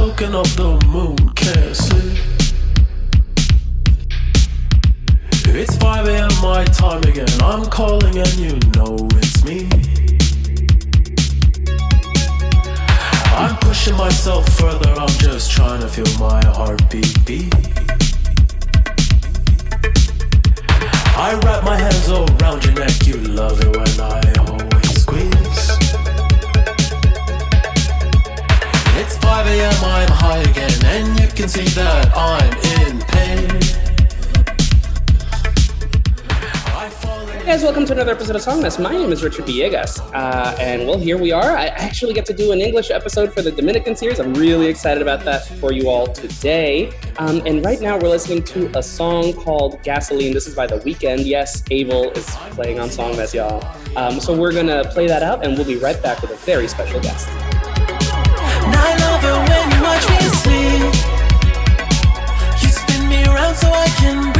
soaking up the moon, episode Songmas. My name is Richard Villegas, uh, and well, here we are. I actually get to do an English episode for the Dominican series. I'm really excited about that for you all today. Um, and right now, we're listening to a song called Gasoline. This is by The Weeknd. Yes, Abel is playing on Songmas, y'all. Um, so we're gonna play that out, and we'll be right back with a very special guest. So I can breathe.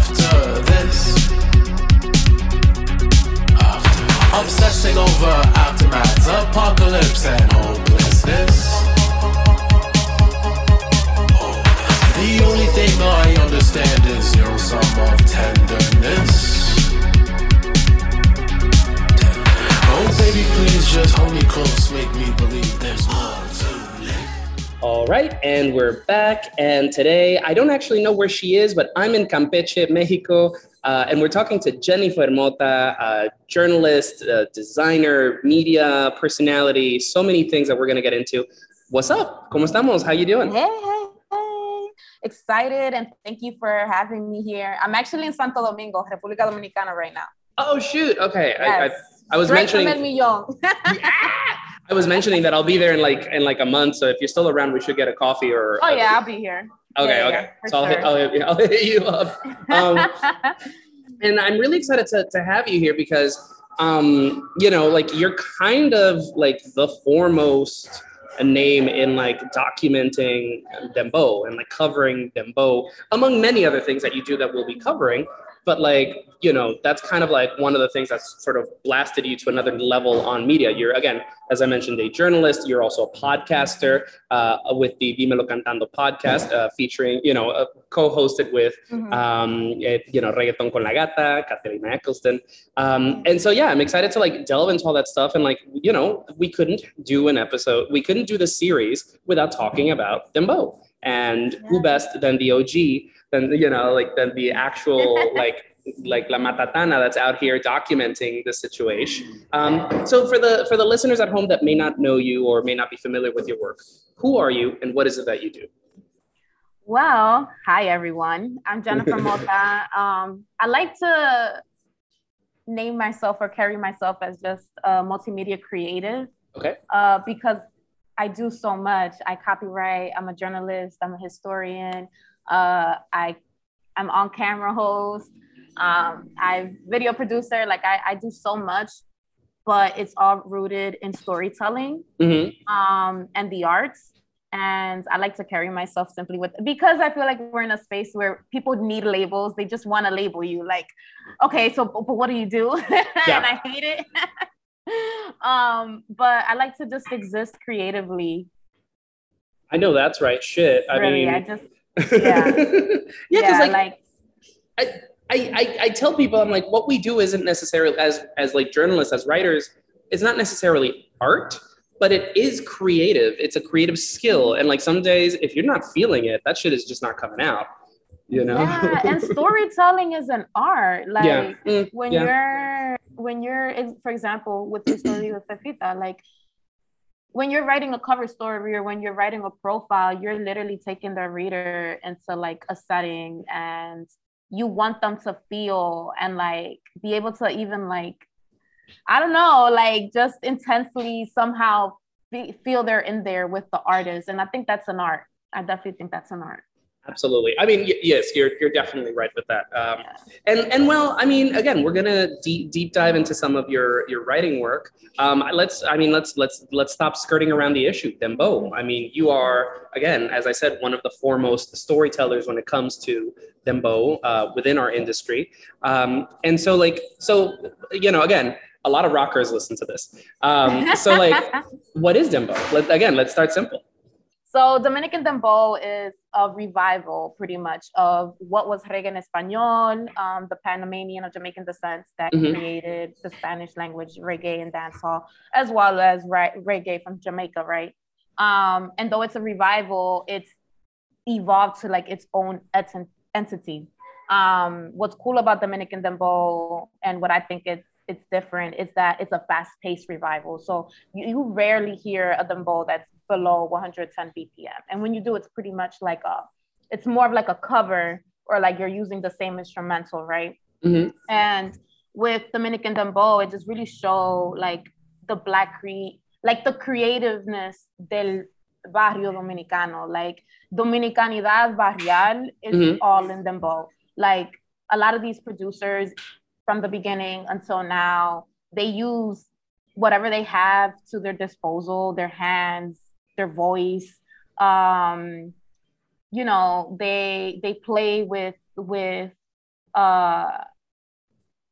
Aftermaths, apocalypse, and hopelessness. The only thing I understand is your sum of tenderness. Oh, baby, please just hold me close, make me believe there's more to. All right, and we're back. And today, I don't actually know where she is, but I'm in Campeche, Mexico, uh, and we're talking to Jennifer Mota, a journalist, designer, media personality, so many things that we're going to get into. What's up? ¿Cómo estamos? How you doing? Hey, hey, hey. Excited and thank you for having me here. I'm actually in Santo Domingo, República Dominicana right now. Oh shoot! Okay, I, I, I was Straight from mentioning. El Millón. I was mentioning that I'll be there in like in like a month. So if you're still around, we should get a coffee or. oh yeah, I'll be here. Okay, Yeah, okay. yeah, so I'll hit. I'll, hit, I'll hit you up. Um, and I'm really excited to, to have you here because um, you know, like you're kind of like the foremost name in like documenting Dembow and like covering Dembow, among many other things that you do that we'll be covering. But like, you know, that's kind of like one of the things that's sort of blasted you to another level on media. You're again, as I mentioned, a journalist. You're also a podcaster uh, with the Dímelo Cantando podcast, uh, featuring, you know, uh, co-hosted with Mhm. um, you know, Reggaeton con la Gata, Catalina Eccleston. Um, and so, yeah, I'm excited to like delve into all that stuff. And like, you know, we couldn't do an episode, we couldn't do the series without talking about Dembo. And who best than the OG, than, you know, like, than the actual, like, like La Matatana that's out here documenting the situation. Um, so for the for the listeners at home that may not know you or may not be familiar with your work, who are you and what is it that you do? Well, hi everyone. I'm Jennifer Mota. Um, I like to name myself or carry myself as just a multimedia creative Okay. uh, because I do so much. I copyright. I'm a journalist. I'm a historian. Uh, I I'm on camera host. Um, I'm video producer. Like I, I do so much, but it's all rooted in storytelling hmm um, and the arts. And I like to carry myself simply with because I feel like we're in a space where people need labels. They just want to label you like, okay, so but what do you do? Yeah. and I hate it. um, but I like to just exist creatively. I know that's right. Shit. I really, mean, I just yeah. yeah, because like, like I, I, I tell people, I'm like, what we do isn't necessarily as as like journalists, as writers, it's not necessarily art, but it is creative. It's a creative skill, and like some days, if you're not feeling it, that shit is just not coming out. You know? yeah, and storytelling is an art. Like yeah. Mm, when yeah. you're when you're in- for example with the story with Pepita, like when you're writing a cover story or when you're writing a profile, you're literally taking the reader into like a setting and you want them to feel and like be able to even like I don't know, like just intensely somehow be, feel they're in there with the artist. And I think that's an art. I definitely think that's an art. Absolutely. I mean, y- yes, you're you're definitely right with that. Um, and and well, I mean, again, we're gonna deep deep dive into some of your your writing work. Um, let's, I mean, let's let's let's stop skirting around the issue. Dembow. I mean, you are again, as I said, one of the foremost storytellers when it comes to Dembow uh, within our industry. Um, and so, like, so you know, again, a lot of rockers listen to this. Um, so, like, what is Dembow? Let, again, let's start simple. So Dominican Dembow is a revival, pretty much, of what was reggae en español, um, the Panamanian of Jamaican descent that Mhm. created the Spanish language reggae and dancehall, as well as re- reggae from Jamaica, right? Um, and though it's a revival, it's evolved to like its own ent- entity. Um, what's cool about Dominican Dembow and what I think it's it's different is that it's a fast-paced revival. So you, you rarely hear a dembow that's below 110 BPM. And when you do, it's pretty much like a, it's more of like a cover or like you're using the same instrumental, right? Mhm. And with Dominican dembow, it just really show like the black cre, like the creativeness del barrio dominicano, like dominicanidad barrial is Mhm. all in dembow. Like a lot of these producers from the beginning until now, they use whatever they have to their disposal, their hands, their voice. Um, you know, they they play with with uh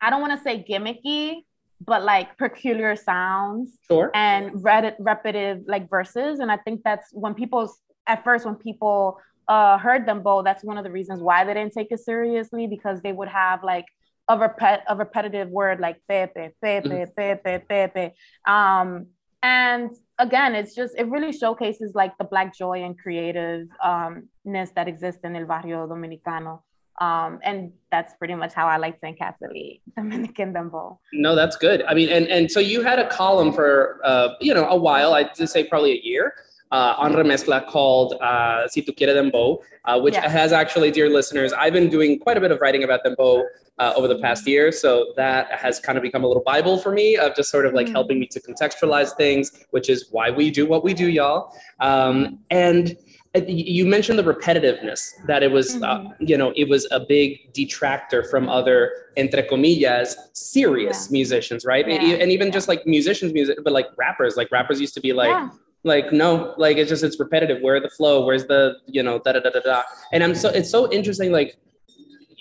I don't want to say gimmicky, but like peculiar sounds Sure. and read repetitive like verses. And I think that's when people at first when people uh heard dembow, that's one of the reasons why they didn't take it seriously because they would have like a repet a repetitive word like pepe, pepe, pepe, pepe. Um and again, it's just it really showcases like the black joy and creative umness that exists in El Barrio Dominicano. Um, and that's pretty much how I like to encapsulate Dominican Dembow. No, that's good. I mean, and and so you had a column for uh, you know a while. I'd say probably a year uh, on Remezcla called uh, "Si Tu Quieres Dembow," uh, which Yeah. has actually, dear listeners, I've been doing quite a bit of writing about Dembow uh, over the past year. So that has kind of become a little bible for me of just sort of like Mhm. helping me to contextualize things, which is why we do what we do, y'all. Um, and uh, you mentioned the repetitiveness that it was, uh, you know, it was a big detractor from other entre comillas serious Yeah. musicians, right? And- Yeah, And even yeah. just like musicians, music, but like rappers, like rappers used to be like. Like no, like it's just it's repetitive. Where the flow? Where's the you know da da da da da? And I'm so it's so interesting. Like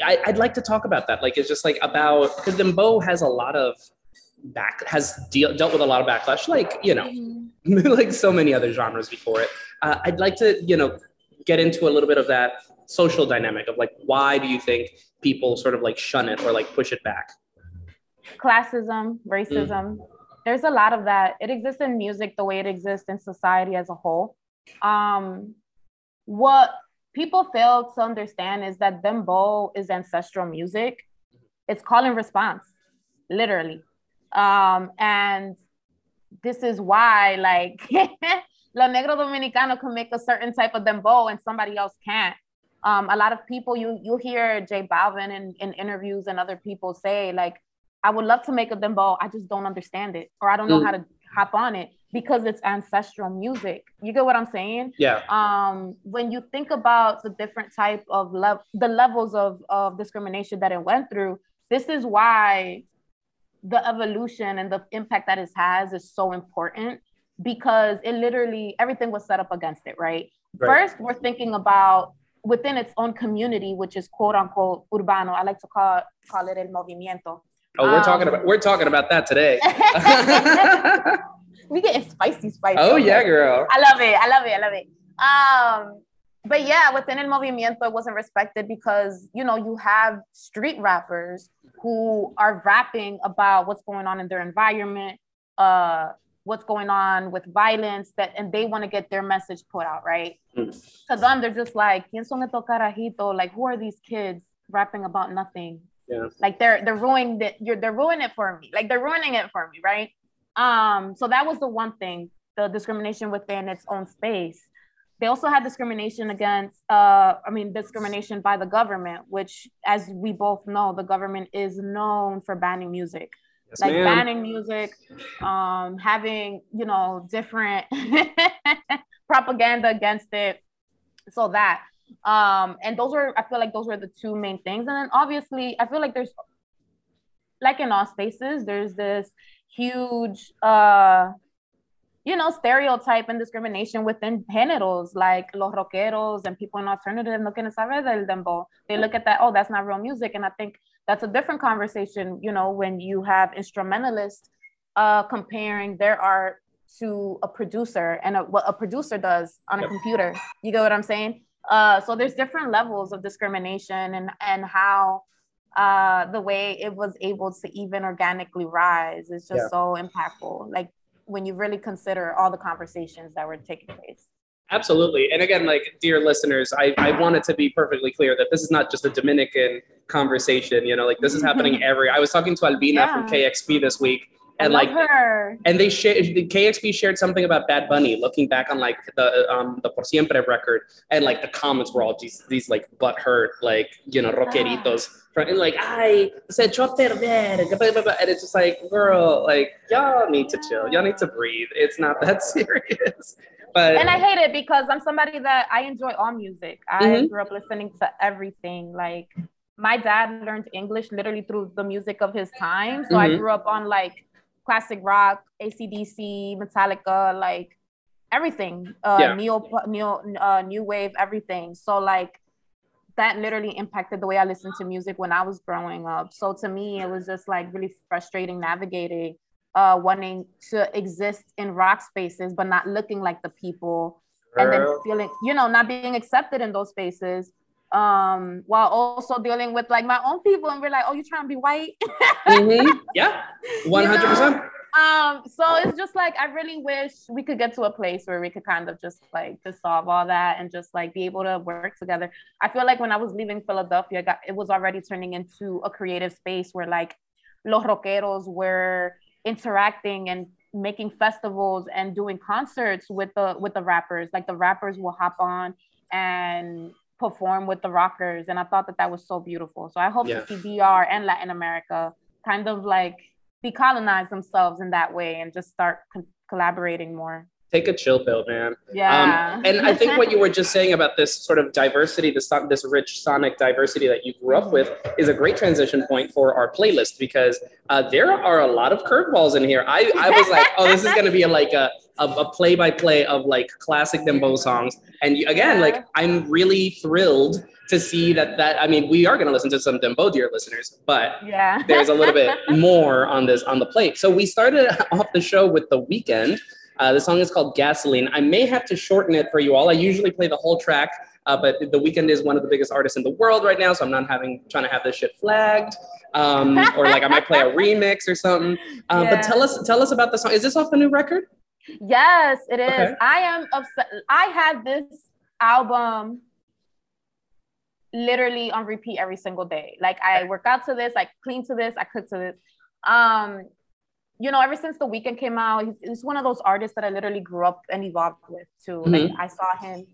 I, I'd like to talk about that. Like it's just like about because Dembow has a lot of back has deal, dealt with a lot of backlash. Like you know Mhm. like so many other genres before it. Uh, I'd like to, you know, get into a little bit of that social dynamic of like, why do you think people sort of like shun it or like push it back? classism, racism. There's a lot of that. It exists in music the way it exists in society as a whole. Um, what people fail to understand is that dembow is ancestral music. It's call and response, literally. Um, and this is why, like, La Negro Dominicano can make a certain type of dembow and somebody else can't. Um, a lot of people, you you hear J Balvin in, in interviews and other people say, like, I would love to make a dembow. I just don't understand it, or I don't know Mm. how to hop on it because it's ancestral music. You get what I'm saying? Yeah. Um, when you think about the different type of love, the levels of of discrimination that it went through, this is why the evolution and the impact that it has is so important because it literally everything was set up against it, right? Right. First, we're thinking about within its own community, which is quote unquote urbano. I like to call call it el movimiento. Oh, we're Um, talking about we're talking about that today. we get spicy, spicy. oh yeah, girl. I love it. I love it. I love it. Um, but yeah, within El Movimiento, it wasn't respected because you know you have street rappers who are rapping about what's going on in their environment, uh, what's going on with violence, that and they want to get their message put out, right? Mm. To them, they're just like, ¿Quién son estos carajitos? Like, who are these kids rapping about nothing? Yeah. Like they're they're ruining it. You're they're ruining it for me. Like they're ruining it for me, right? Um, so that was the one thing, the discrimination within its own space. They also had discrimination against, uh, I mean, discrimination by the government, which, as we both know, the government is known for banning music. Yes, like ma'am. banning music, um, having you know different propaganda against it. So that, um, and those are I feel like those were the two main things. And then obviously I feel like there's like in all spaces, there's this huge uh you know, stereotype and discrimination within géneros, like los rockeros and people in alternative no quieren saber del dembow. They look at that, oh, that's not real music. And I think that's a different conversation, you know, when you have instrumentalists uh, comparing their art to a producer and a, what a producer does on a Yep. computer. You get what I'm saying? Uh, so there's different levels of discrimination and, and how uh, the way it was able to even organically rise is just Yeah. so impactful. Like when you really consider all the conversations that were taking place. Absolutely. And again, like, dear listeners, I, I want it to be perfectly clear that this is not just a Dominican conversation. You know, like, this is happening every. I was talking to Albina from KEXP this week, I and like, her. and they shared KEXP shared something about Bad Bunny, looking back on like the um the Por Siempre record, and like the comments were all these these like butthurt like you know rockeritos from and like I said "Yo perder," and it's just like girl, like y'all need to chill, y'all need to breathe. It's not that serious. But and I hate it because I'm somebody that I enjoy all music. I Mhm. grew up listening to everything. Like my dad learned English literally through the music of his time. So I Mhm. grew up on like classic rock, ACDC, Metallica, like everything. Uh Yeah. neo neo uh, new wave, everything. So like that literally impacted the way I listened to music when I was growing up. So to me, it was just like really frustrating navigating uh, wanting to exist in rock spaces, but not looking like the people, and then feeling, you know, not being accepted in those spaces, um, while also dealing with like my own people, and we're like, oh, you trying to be white? Mhm. yeah, one hundred percent. um, so it's just like I really wish we could get to a place where we could kind of just like dissolve all that and just like be able to work together. I feel like when I was leaving Philadelphia, got, it was already turning into a creative space where like los rockeros were interacting and making festivals and doing concerts with the with the rappers. Like the rappers will hop on and perform with the rockers, and I thought that that was so beautiful. So I hope Yeah. to see DR and Latin America kind of like decolonize themselves in that way and just start co- collaborating more. Take a chill pill, man. Yeah. Um, and I think what you were just saying about this sort of diversity, this this rich sonic diversity that you grew up with, is a great transition point for our playlist because uh, there are a lot of curveballs in here. I, I was like, oh, this is going to be a, like a a play by play of like classic dembow songs. And again, like I'm really thrilled to see that that I mean, we are going to listen to some dembow, dear listeners, but yeah. there's a little bit more on this on the plate. So we started off the show with the Weeknd. Uh, the song is called Gasoline. I may have to shorten it for you all. I usually play the whole track, uh, but the Weeknd is one of the biggest artists in the world right now, so I'm not having trying to have this shit flagged. Um, or like I might play a remix or something. Uh, Yeah. But tell us tell us about the song. Is this off the new record? Yes, it is. Okay. I am upset. I had this album literally on repeat every single day. Like I work out to this, I clean to this, I cook to this. Um, you know, ever since the Weeknd came out, he's, he's one of those artists that I literally grew up and evolved with too. Like I saw him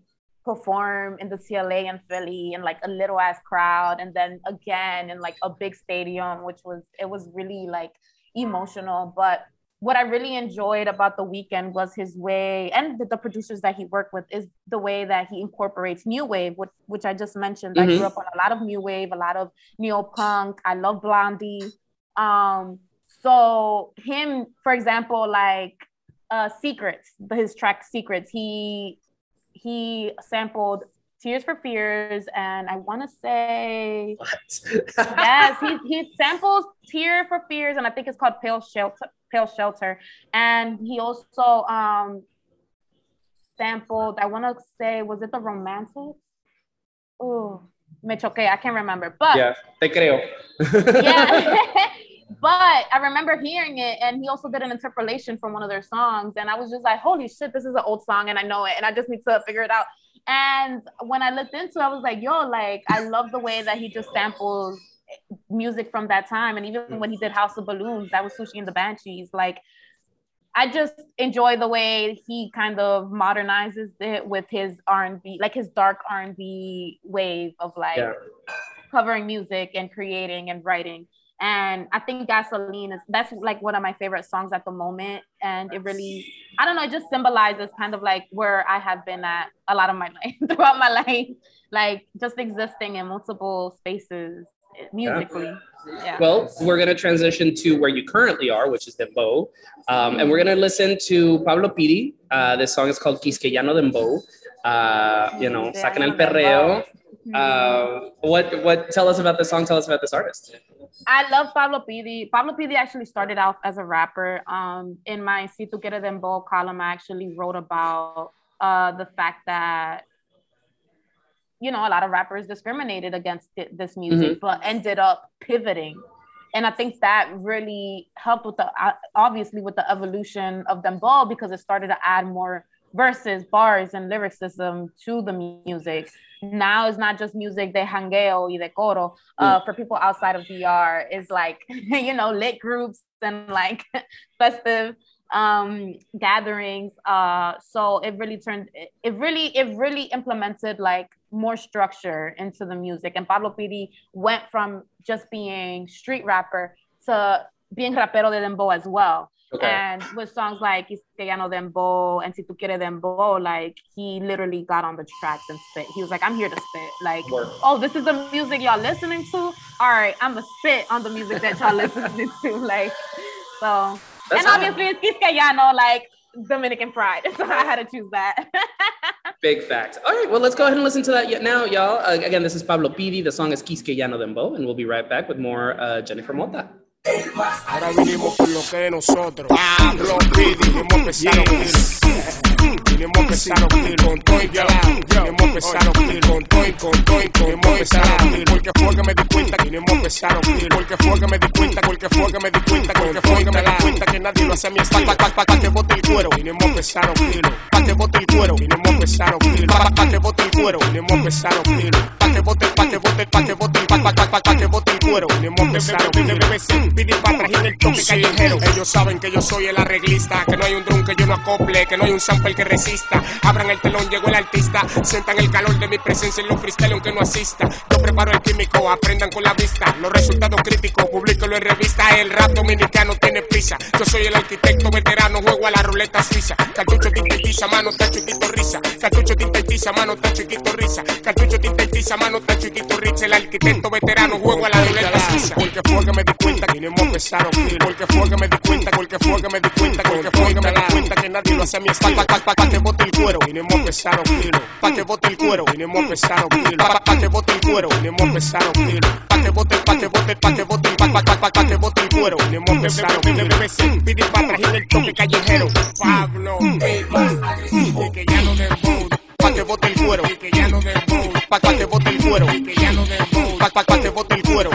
perform in the TLA in Philly in like a little ass crowd, and then again in like a big stadium, which was it was really like emotional. But what I really enjoyed about the Weeknd was his way, and the, the producers that he worked with, is the way that he incorporates new wave, which, which I just mentioned. I Mhm. grew up on a lot of new wave, a lot of neo punk. I love Blondie. Um, so him, for example, like uh, Secrets, his track Secrets, he he sampled Tears for Fears, and I want to say What? yes, he he samples Tear for Fears, and I think it's called Pale Shelter. Pale Shelter, and he also um sampled. I want to say, was it the Romantic? Oh, me choqué. I can't remember, but yeah, te creo. yeah. but I remember hearing it, and he also did an interpolation from one of their songs, and I was just like, "Holy shit, this is an old song, and I know it, and I just need to figure it out." And when I looked into it, I was like, "Yo, like, I love the way that he just samples music from that time, and even mm. when he did House of Balloons, that was Siouxsie and the Banshees, like." I just enjoy the way he kind of modernizes it with his R and B, like his dark R and B wave of like Yeah. covering music and creating and writing. And I think gasoline is that's like one of my favorite songs at the moment. And it really, I don't know, it just symbolizes kind of like where I have been at a lot of my life throughout my life, like just existing in multiple spaces musically. Yeah. Yeah. Well, we're going to transition to where you currently are, which is Dembow. Um, and we're going to listen to Pablo Piddy. Uh, this song is called Quisqueyano Dembow. Uh, you know, Sacan el Perreo. Uh, what, what, tell us about this song. Tell us about this artist. I love Pablo Piddy. Pablo Piddy actually started out as a rapper. Um, in my Si Tu Quieres Dembow column, I actually wrote about uh, the fact that you know, a lot of rappers discriminated against this music, mm-hmm. but ended up pivoting. And I think that really helped with the uh, obviously with the evolution of Dembow because it started to add more verses, bars, and lyricism to the music. Now it's not just music de jangueo y de coro. Uh, mm. For people outside of DR, it's like you know lit groups and like festive um gatherings uh so it really turned it really it really implemented like more structure into the music and pablo Piddy went from just being street rapper to being rapero de dembow as well okay. and with songs like Quisqueyano Dembow and Si Tu Quieres Dembow, like he literally got on the tracks and spit. He was like, I'm here to spit. Like, Word. oh, this is the music y'all listening to? All right, I'm gonna spit on the music that y'all listening to. Like, so that's and obviously it's Quisqueyano, like Dominican pride. So I had to choose that. Big fact. All right, well, let's go ahead and listen to that now, y'all. Uh, again, this is Pablo Piddy. The song is Quisqueyano Dembow, and we'll be right back with more uh, Jennifer Mota. Ahora vinimos por lo que es nosotros. Pablo Piddy, hemos empezado Vinimos a empezar a unir con todo y Vinimos a empezar a unir con todo y con todo y con todo empezar a unir. Porque fue que me di cuenta vinimos a empezar a unir. Porque fue que me di cuenta, porque fue que me di cuenta, porque fue cuenta que nadie lo hace a mi espalda. Pa, pa, pa, que bote el cuero, empezar a unir. Pa' que bote el cuero, empezar a unir. Pa, pa, que bote el cuero, empezar a unir. Pa' que bote, pa' que bote, pa' que bote, pa, pa, pa, pa, que bote el cuero, empezar a unir. Pidi para en el toque callejero. Ellos saben que yo soy el arreglista, que no hay un drum que yo no acople, que no hay un sample que resista. Abran el telón, llegó el artista. Sientan el calor de mi presencia en los freestyle aunque no asista. Yo preparo el químico, aprendan con la vista. Los resultados críticos, publíquelo en revista. El rap dominicano tiene prisa. Yo soy el arquitecto veterano, juego a la ruleta suiza. Cartucho, tinta y tiza, mano, tacho y quito risa. Cartucho, tinta y tiza, mano, tacho y quito risa. Cartucho, tinta y tiza, mano, tacho y quito risa. El arquitecto veterano, juego a la ruleta suiza. Porque fue que me di cuenta que no hemos empezado. Porque fue que me di cuenta, porque fue que me di cuenta, porque fue que me di cuenta nadie lo hace a mi espalda. Pa, pa, pa, el cuero, vinimos a kilo. Pa' que el cuero, vinimos a kilo. Pa, pa, el cuero, vinimos a kilo. Pa' que bote, pa' que bote, pa' que bote, pa, pa, pa, pa, el cuero, vinimos a empezar a kilo. Pidi atrás en el toque callejero. Pablo, y que ya no dembow. Pa' que bote cuero, que ya no dembow. Pa' que bote el cuero, que ya no dembow. Pa' que bote el cuero,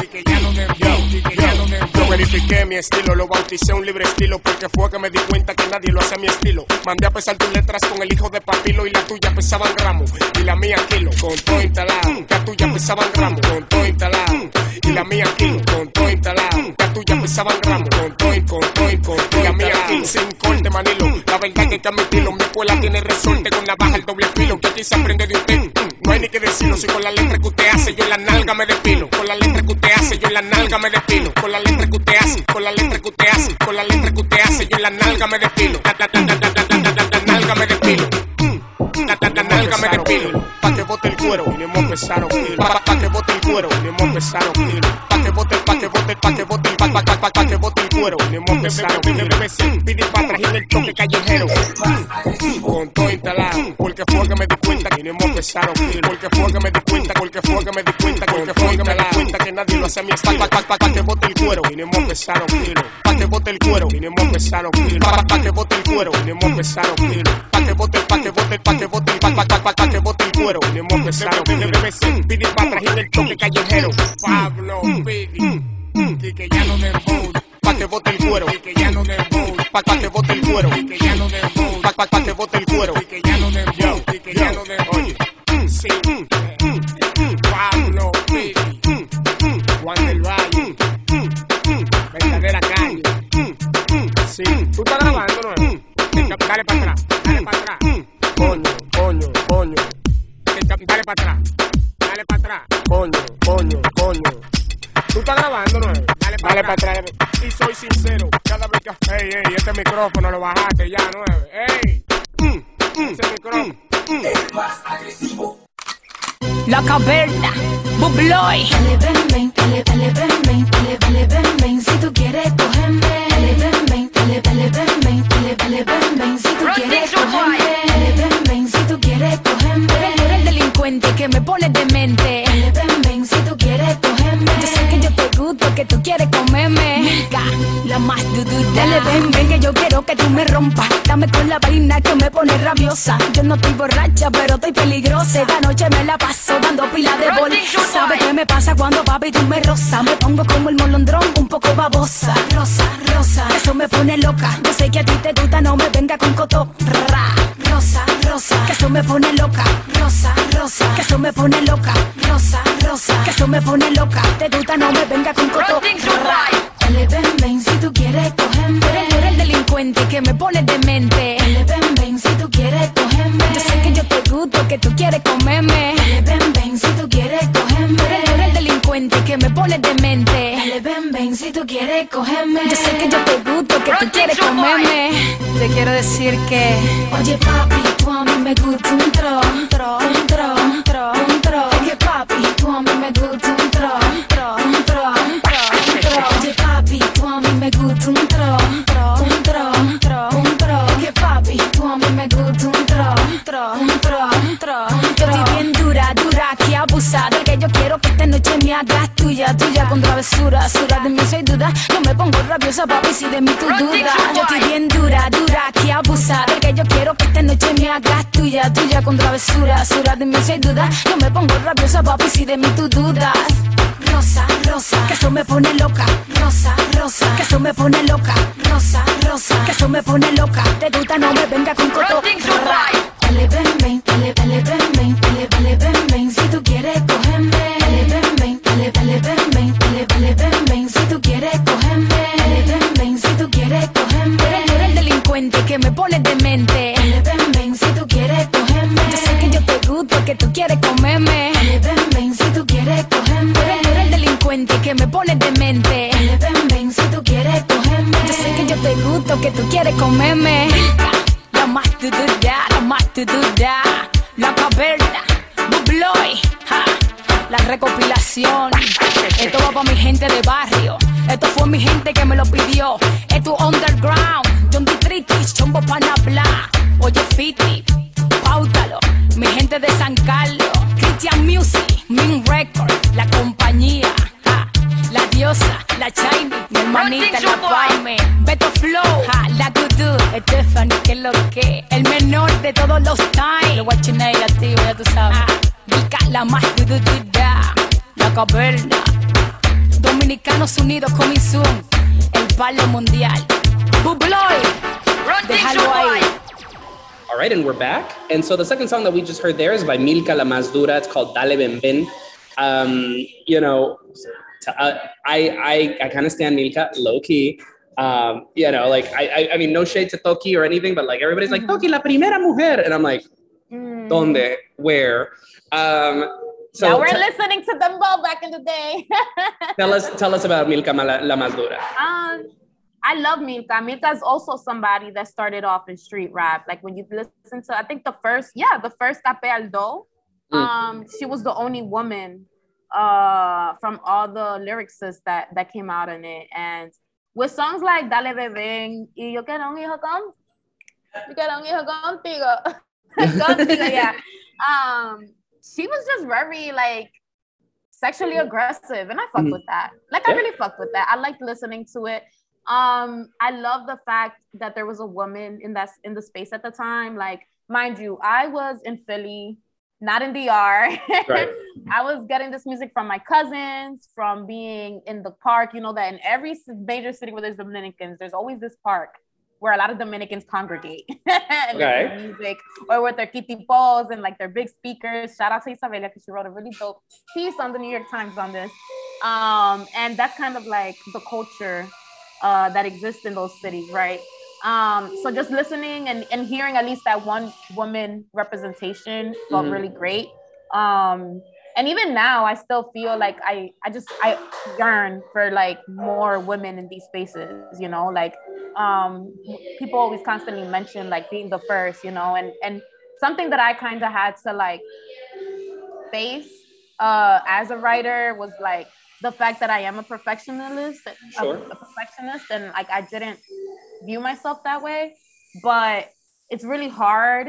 verifiqué mi estilo, lo bauticé un libre estilo porque fue que me di cuenta que nadie lo hace a mi estilo. Mandé a pesar tus letras con el hijo de papilo y la tuya pesaban gramos y la mía kilo con todo instalado. La tuya pesaban gramos con todo instalado y la mía kilo con todo instalado. La tuya pesaban gramos con todo con todo con y la mía kilo sin corte manilo. La verdad que que mi estilo mi escuela tiene resorte con la baja el doble filo que aquí se aprende de usted. No hay ni que decirlo si con la letra que usted hace yo en la nalga me despilo. Con la letra que usted hace yo en la nalga me despilo. Con la letra que usted hace, con la letra que usted hace, con la letra que usted hace yo en la nalga me la, nalga me despilo. La, la, nalga me despilo. Pa' que bote el cuero, vinimos a empezar a Pa, que bote el cuero, vinimos a empezar a Pa' que bote, pa' que bote, pa' que bote, pa, pa, pa, pa, que bote el cuero, vinimos a empezar a Pide pa' en el toque callejero. Con todo instalado, porque fue que me a empezar a Porque fue que me di cuenta, porque fue que me di cuenta, porque fue que me di cuenta que nadie lo hace a mi espalda. Pa, pa, pa, que bote el cuero, a empezar a Pa' que bote el cuero, a empezar a Pa, pa, que bote el cuero, a empezar a Pa' que bote, pa' que bote, pa' que bote, pa, pa, pa, pa, que bote el cuero, a empezar a Pide pa' el toque callejero. Pablo, Pidi, y que ya no me Pa' que bote el cuero, y que ya no me Pa' que bote el cuero, y que ya no me Pa' pa, pa, que bote el cuero, dale. Y soy sincero, cada vez que. Ey, ey, este micrófono lo bajaste ya, nueve. Ey. Mm, mm, ese micrófono. La caverna, Bubloy. Dale, ven, ven, dale, dale, ven, ven, dale, dale, ven, ven, si tú quieres cogerme. Dale, ven, ven, dale, dale, ven, ven, dale, dale, ven, ven, si tú quieres cogerme. Dale, ven, ven, si tú quieres cogerme. Tú eres el delincuente que me pone demente. Dale, ven, ven, que yo quiero que tú me rompas. Dame con la vaina que me pone rabiosa. Yo no estoy borracha, pero estoy peligrosa. Esta noche me la paso dando pila de bol. ¿Sabes qué me pasa cuando papi tú me rosa? Me pongo como el molondrón, un poco babosa. Rosa, rosa, eso me pone loca. Yo sé que a ti te gusta, no me venga con coto. Ra. Rosa, rosa, que eso me pone loca. Rosa, rosa, que eso me pone loca. Rosa, rosa, que eso me pone loca. Te gusta, no me venga con coto. Ra. Dale, ven, ven, si tú quieres delincuente que me pone demente. Dale, ven, ven, si tú quieres cogerme. Yo sé que yo te gusto, que tú quieres comerme. Dale, ven, ven, si tú quieres cogerme. Tú eres, el delincuente que me pone demente. Dale, ven, ven, si tú quieres cogerme. Yo sé que yo te gusto, que tú quieres comerme. Te quiero decir que Oye, papi, tú a mí me gusta un tro, un tro, un tro, que me hagas tuya, tuya con travesura. Sura de mí soy duda. No me pongo rabiosa, papi, si de mí tú dudas. Yo estoy bien dura, dura, que abusada. Que yo quiero que esta noche me hagas tuya, tuya con travesura. Sura de mí soy duda. No me pongo rabiosa, papi, si de mí tú dudas. Rosa, rosa, que eso me pone loca. Rosa, rosa, que eso me pone loca. Rosa, rosa, que eso me pone loca. Te gusta, no me venga con coto. Dale, ven, ven, dale, dale, ven, que me pone demente. Dale, ven, ven, si tú quieres cogerme. Yo sé que yo te gusto, que tú quieres comerme. La más duda, la más duda, la caverna, Bubloy, ja, la recopilación. Esto va para mi gente de barrio. Esto fue mi gente que me lo pidió. Esto underground, John Dietrich, Chombo Panabla. Oye, Fiti, pautalo. Mi gente de San Carlos, Christian Music, Min Record, la compañía. La diosa, la Shiny, mi hermanita, la Pame, Beto Flow, ja, la Kudu, Stephanie, que lo que, el menor de todos los times, lo guachinay activo, ya tú sabes, Vika, la más Kudu, la caverna, Dominicanos Unidos, coming soon, el palo mundial, Bubloy, déjalo ahí. All right, and we're back. And so the second song that we just heard there is by Milka La Mazdura. It's called Dale Ben Ben. Um, you know, t- uh, I I I kind of stand Milka low key. Um, you know, like I, I I mean, no shade to Toki or anything, but like everybody's like Toki la primera mujer, and I'm like, donde, where? Um, so now we're te- listening to dembow back in the day. tell us tell us about Milka Ma- La Más Dura. Um, I love Milka. Milka is also somebody that started off in street rap. Like when you listen to, I think the first, yeah, the first Tape Aldo, Mm. um, she was the only woman uh from all the lyricists that that came out in it. And with songs like Dale Bebé y Yo quiero un hijo con, yo quiero un hijo contigo, contigo, yeah. Um, she was just very like sexually aggressive, and I fucked Mhm. with that. Like I really fucked with that. I liked listening to it. Um, I love the fact that there was a woman in that in the space at the time. Like, mind you, I was in Philly, not in DR. Right. I was getting this music from my cousins, from being in the park. You know that in every major city where there's Dominicans, there's always this park where a lot of Dominicans congregate and Okay. music, or with their kitipos and like their big speakers. Shout out to Isabelia because she wrote a really dope piece on the New York Times on this. Um, and that's kind of like the culture uh, that exists in those cities, right? Um, so just listening and, and hearing at least that one woman representation felt Mhm. really great. Um, and even now i still feel like i i just i yearn for like more women in these spaces you know like um people always constantly mention like being the first you know and and something that i kind of had to like face uh as a writer was like the fact that i am a perfectionist Sure. a, a perfectionist and like i didn't view myself that way but it's really hard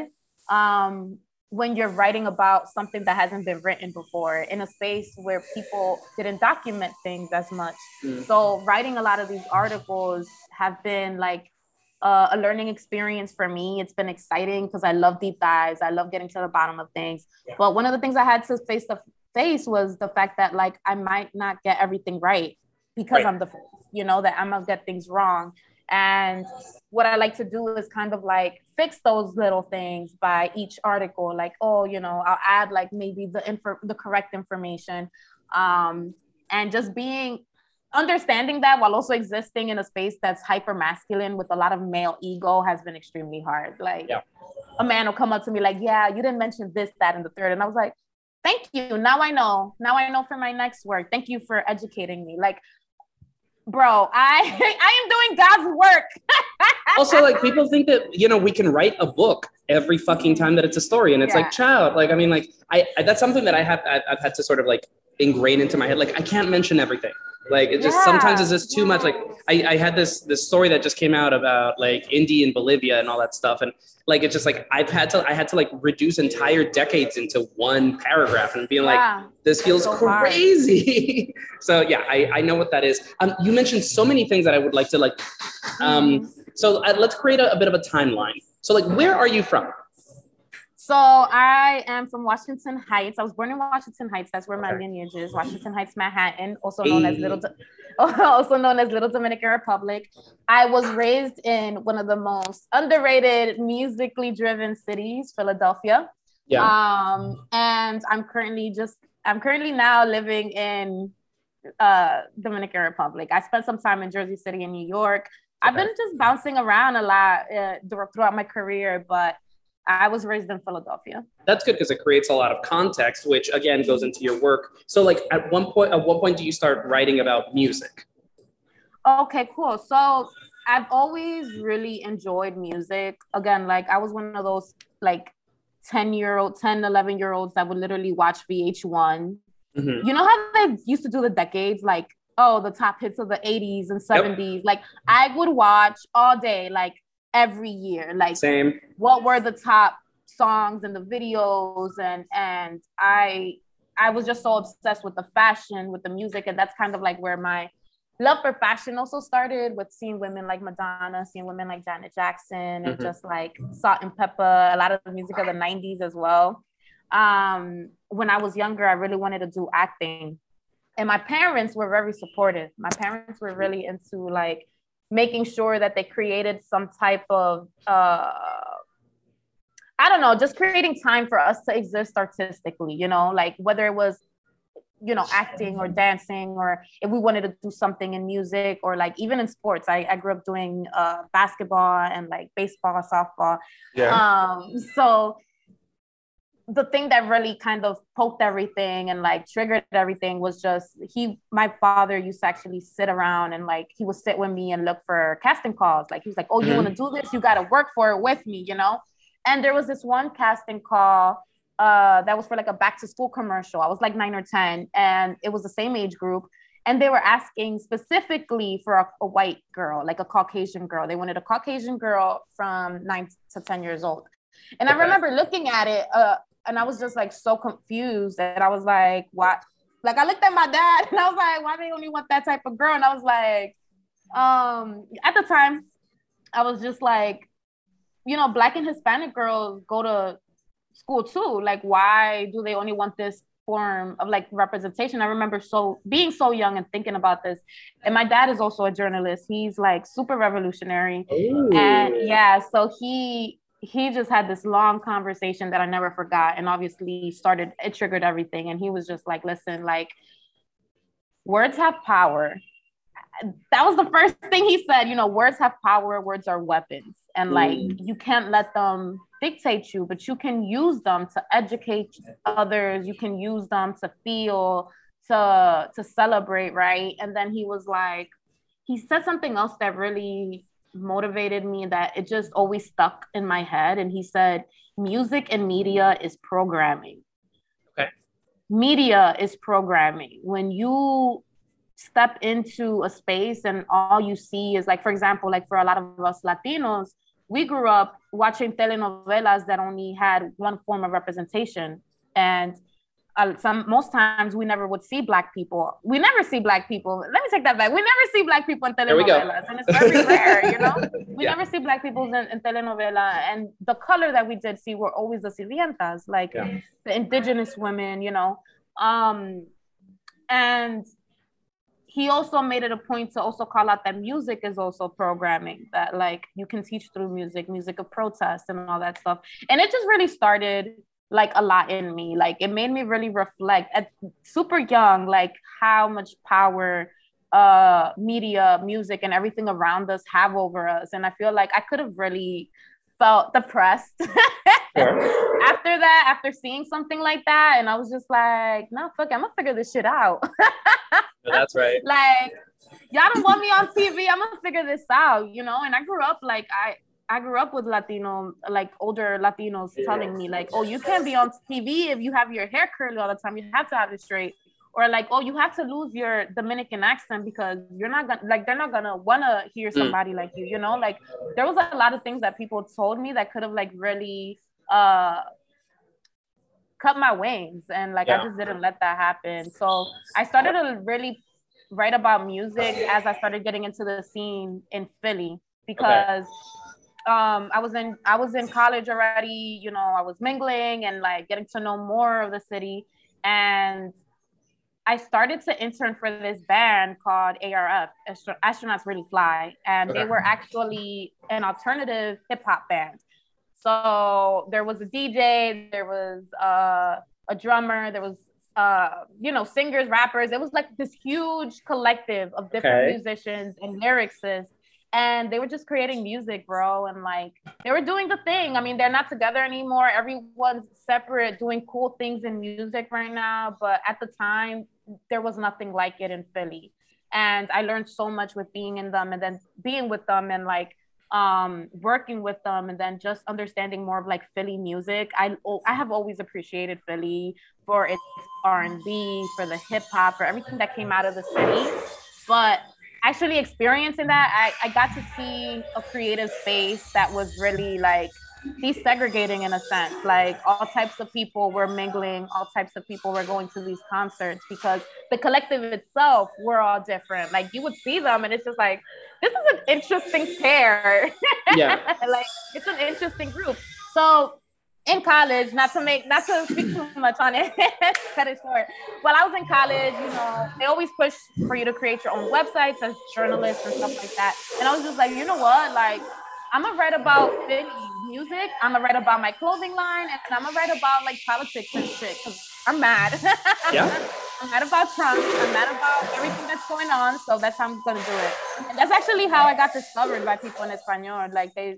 um when you're writing about something that hasn't been written before in a space where people didn't document things as much. Mm. So writing a lot of these articles have been like uh, a learning experience for me. It's been exciting because I love deep dives. I love getting to the bottom of things. But one of the things I had to face the face was the fact that like I might not get everything right because Right. I'm the first, you know, that I'm gonna get things wrong. And what I like to do is kind of like fix those little things by each article. Like, oh, you know, I'll add like maybe the info, the correct information, um, and just being understanding that while also existing in a space that's hyper masculine with a lot of male ego has been extremely hard. Like, Yeah. a man will come up to me like, "Yeah, you didn't mention this, that, and the third. and I was like, "Thank you. Now I know. Now I know for my next work. Thank you for educating me." Like, bro, I I am doing God's work. also like people think that you know we can write a book every fucking time that it's a story and it's Yeah. like child like i mean like I, I that's something that i have I've, I've had to sort of like ingrain into my head like i can't mention everything like it just Yeah, sometimes it's just too much like. I, I had this this story that just came out about like India and Bolivia and all that stuff and like it's just like I've had to I had to like reduce entire decades into one paragraph and being like this feels So crazy so yeah I, I know what that is um, you mentioned so many things that I would like to like um, so uh, let's create a, a bit of a timeline. So like, where are you from? So I am from Washington Heights. I was born in Washington Heights. That's where my Okay. lineage is. Washington Heights, Manhattan, also known as Little, also known as Little Dominican Republic. I was raised in one of the most underrated, musically driven cities, Philadelphia. Yeah. Um, and I'm currently just I'm currently now living in uh Dominican Republic. I spent some time in Jersey City and New York. I've been just bouncing around a lot uh, throughout my career, but I was raised in Philadelphia. That's good because it creates a lot of context, which again goes into your work. So like, at one point, at what point do you start writing about music? Okay, cool. So I've always really enjoyed music. Again, like I was one of those like 10 year old, 10, 11 year olds that would literally watch VH1 Mhm. you know how they used to do the decades like oh the top hits of the 80s and 70s like i would watch all day like every year. Like Same. what were the top songs and the videos? And and i i was just so obsessed with the fashion with the music. And that's kind of like where my love for fashion also started with seeing women like madonna seeing women like janet jackson and Mhm. just like Salt-N-Pepa a lot of the music of the 90s as well. Um when i was younger i really wanted to do acting and my parents were very supportive my parents were really into like making sure that they created some type of uh I don't know, just creating time for us to exist artistically, you know, like whether it was, you know, acting or dancing, or if we wanted to do something in music or like even in sports. I, I grew up doing uh, basketball and like baseball, softball. yeah. Um, so the thing that really kind of poked everything and like triggered everything was just he my father used to actually sit around and like he would sit with me and look for casting calls. Like he was like oh you Mhm. want to do this? You got to work for it with me you know? And there was this one casting call uh that was for like a back to school commercial. I was like 9 or 10 and it was the same age group and they were asking specifically for a, a white girl like a caucasian girl. They wanted a caucasian girl from 9 to 10 years old. And i remember looking at it uh and I was just like so confused that I was like, what? Like I looked at my dad and I was like, why do they only want that type of girl? And I was like, um, at the time, I was just like, you know, black and Hispanic girls go to school too. Like, why do they only want this form of like representation? I remember so being so young and thinking about this. And my dad is also a journalist. He's like super revolutionary. And yeah, so he he just had this long conversation that I never forgot. And obviously started it triggered everything. And he was just like, listen, like words have power. that was the first thing he said. You know, words have power. Words are weapons, and mm. like you can't let them dictate you, but you can use them to educate others. You can use them to feel, to to celebrate, right? And then he was like, he said something else that really motivated me that it just always stuck in my head. And he said, music and media is programming. Okay. Media is programming. When you step into a space and all you see is like, for example, like for a lot of us Latinos, we grew up watching telenovelas that only had one form of representation. And uh, some most times we never would see black people. We never see black people. Let me take that back. We never see black people in There we go. telenovelas, and it's very rare. You know, we Yeah. never see black people in, in telenovela, and the color that we did see were always the sirvientas, like Yeah. the indigenous women. You know, um, and he also made it a point to also call out that music is also programming that like you can teach through music music of protest and all that stuff and it just really started like a lot in me like it made me really reflect at super young like how much power uh media music and everything around us have over us and i feel like i could have really felt depressed Sure. after that after seeing something like that and i was just like no fuck it, i'm gonna figure this shit out That's right. like y'all don't want me on TV. I'm gonna figure this out, you know. And I grew up like I I grew up with Latino, like older Latinos telling me like, oh, you can't be on TV if you have your hair curly all the time. You have to have it straight. Or like, oh, you have to lose your Dominican accent because you're not gonna like they're not gonna wanna hear somebody like you, you know. Like there was a lot of things that people told me that could have like really uh cut my wings and like Yeah. I just didn't let that happen. So I started to really write about music as I started getting into the scene in Philly because um I was in I was in college already, you know, I was mingling and like getting to know more of the city and I started to intern for this band called ARF, Astro- Astronauts Really Fly, and they were actually an alternative hip hop band. So there was a DJ, there was uh, a drummer, there was uh, you know singers, rappers. It was like this huge collective of different Okay. musicians and lyricists, and they were just creating music, bro. And like they were doing the thing. I mean, they're not together anymore. Everyone's separate, doing cool things in music right now. But at the time, there was nothing like it in Philly. And I learned so much with being in them and then being with them and like um working with them and then just understanding more of like Philly music. I oh, I have always appreciated Philly for its R&B, for the hip hop, for everything that came out of the city. But actually experiencing that, I, I got to see a creative space that was really like desegregating in a sense. Like all types of people were mingling, all types of people were going to these concerts because the collective itself were all different. Like you would see them and it's just like, this is an interesting pair. Yeah. like it's an interesting group. So in college, not to make not to speak too much on it, cut it short. While I was in college, you know, they always push for you to create your own websites as journalists and stuff like that. And I was just like, you know what? Like, I'm gonna write about music. I'm gonna write about my clothing line, and I'm gonna write about like politics and shit. Cause I'm mad. Yeah. I'm mad about Trump. I'm mad about everything that's going on. So that's how I'm gonna do it. And that's actually how I got discovered by people in Espanol. Like they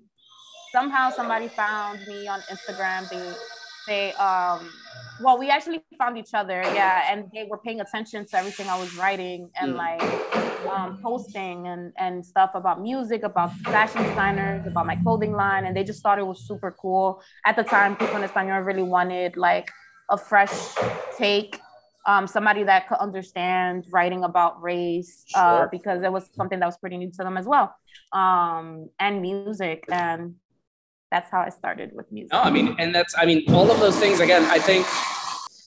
somehow somebody found me on Instagram. They they um well we actually found each other, yeah, and they were paying attention to everything I was writing and Mm. like um posting and and stuff about music, about fashion designers, about my clothing line, and they just thought it was super cool. At the time, people in Espanol really wanted like a fresh take um, somebody that could understand writing about race uh, Sure. because it was something that was pretty new to them as well um, and music and that's how i started with music Oh, I mean, and that's, I mean, all of those things again, I think.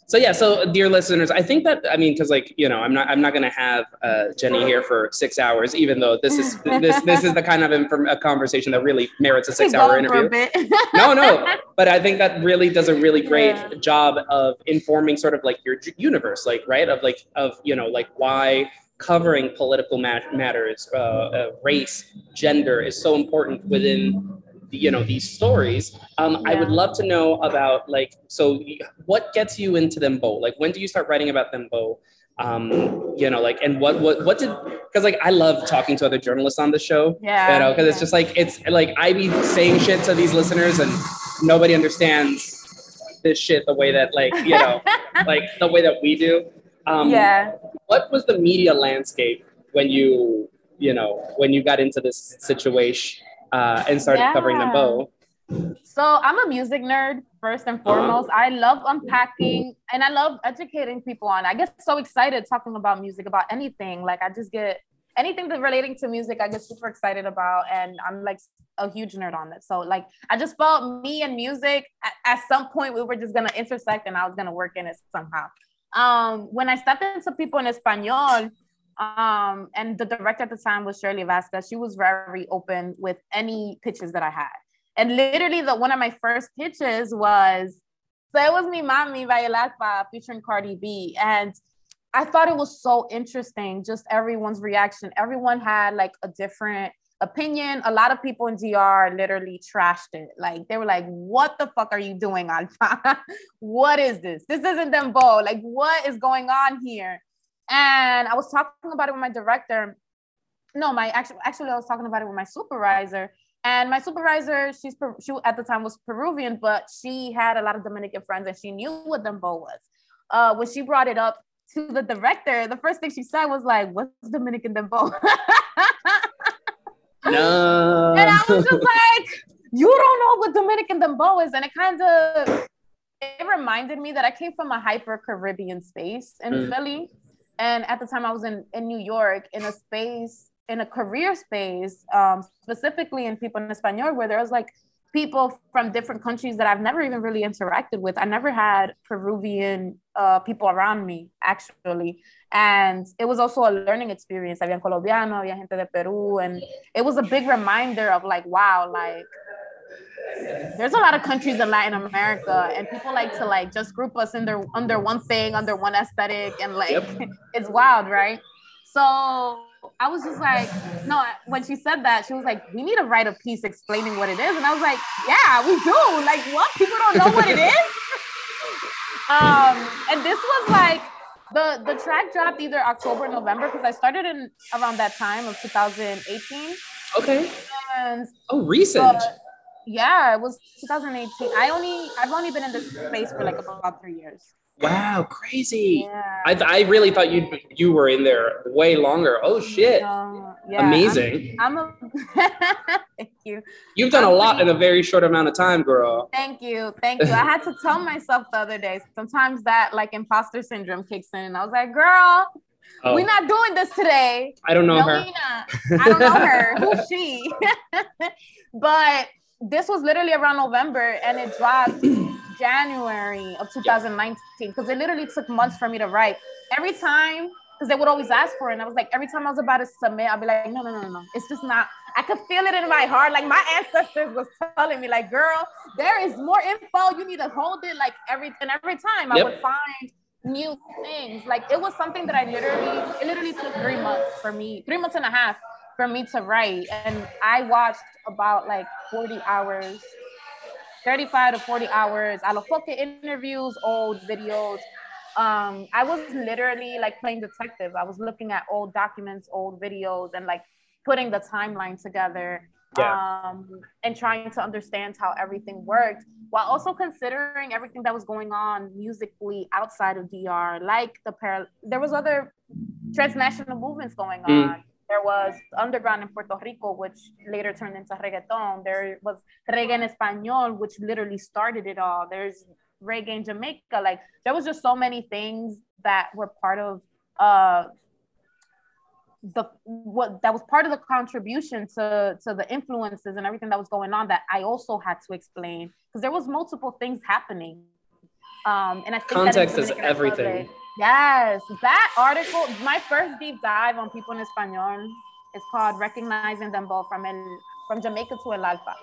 So yeah, so dear listeners, I think that I mean, because like you know, I'm not I'm not gonna have uh, Jenny here for six hours, even though this is this this is the kind of inform- a conversation that really merits a six hour going interview. No, no, but I think that really does a really great Yeah. job of informing sort of like your universe, like right of like of you know like why covering political mat- matters, uh, uh, race, gender is so important within you know these stories. Um, I would love to know about like so what gets you into dembow? Like when do you start writing about dembow? um, you know, like, and what, what, what did, because like I love talking to other journalists on the show, Yeah. you know, because it's just like it's like I be saying shit to these listeners and nobody understands this shit the way that like you know, like the way that we do. Um, yeah. What was the media landscape when you, you know, when you got into this situation uh, and started covering the Yeah. bow? So I'm a music nerd first and foremost. I love unpacking and I love educating people on. I get so excited talking about music, about anything. Like I just get anything that relating to music, I get super excited about, and I'm like a huge nerd on it. So like I just felt me and music at, at some point we were just gonna intersect, and I was gonna work in it somehow. Um, when I stepped into people in Espanol, um, and the director at the time was Shirley Vasquez. She was very open with any pitches that I had. And literally, the one of my first pitches was so it was Mi Mami by El Alfa featuring Cardi B. And I thought it was so interesting, just everyone's reaction. Everyone had like a different opinion. A lot of people in DR literally trashed it. Like they were like, what the fuck are you doing, Alfa? what is this? This isn't Dembow. Like, what is going on here? And I was talking about it with my director. No, my actually actually I was talking about it with my supervisor. And my supervisor, she's she at the time was Peruvian, but she had a lot of Dominican friends and she knew what Dembow was. Uh, when she brought it up to the director, the first thing she said was like, "What's Dominican Dembow?" No. and I was just like, "You don't know what Dominican Dembow is," and it kind of it reminded me that I came from a hyper Caribbean space in Mm. Philly, and at the time I was in in New York in a space in a career space, um, specifically in people in Espanol, where there was like people from different countries that I've never even really interacted with. I never had Peruvian uh, people around me actually, and it was also a learning experience. Había colombiano, había gente de Peru, and it was a big reminder of like, wow, like there's a lot of countries in Latin America, and people like to like just group us under under one thing, under one aesthetic, and like Yep. it's wild, right? So I was just like, no. When she said that, she was like, "We need to write a piece explaining what it is," and I was like, "Yeah, we do. Like, what? People don't know what it is." um, and this was like the the track dropped either October, or November, because I started in around that time of 2018, Okay. and Oh, recent. Yeah, it was 2018. I only I've only been in this space for like about three years. wow, crazy. Yeah. I, I really thought you you were in there way longer. Oh shit. No, yeah, I'm- Amazing. I'm, a thank you. You've done a lot in a very short amount of time, girl. Thank you. Thank you. I had to tell myself the other day, sometimes that like imposter syndrome kicks in. And I was like, girl, Oh, we're not doing this today. I don't know no, her. I don't know her. Who's she? but this was literally around November and it dropped January of 2019 because it literally took months for me to write. Every time, because they would always ask for it. And I was like, every time I was about to submit, I'd be like, no, no, no, no. It's just not. I could feel it in my heart. Like my ancestors was telling me, like, girl, there is more info. You need to hold it. Like every and every time I Yep. would find new things. Like it was something that I literally, it literally took three months for me, three months and a half for me to write. And I watched about like 40 hours, 35 to 40 hours, Alofoke interviews, old videos. Um, I was literally like playing detective. I was looking at old documents, old videos, and like putting the timeline together um, and trying to understand how everything worked while also considering everything that was going on musically outside of DR, like the there was other transnational movements going Mm. There was underground in Puerto Rico, which later turned into reggaeton. There was reggae en español, which literally started it all. There's reggae in Jamaica. Like there was just so many things that were part of uh, the what that was part of the contribution to to the influences and everything that was going on that I also had to explain because there was multiple things happening. Um, and I think Context is everything. Republic- Yes, that article, my first deep dive on people in Espanol is called "Recognizing Dembow from El, from Jamaica to El Alfa."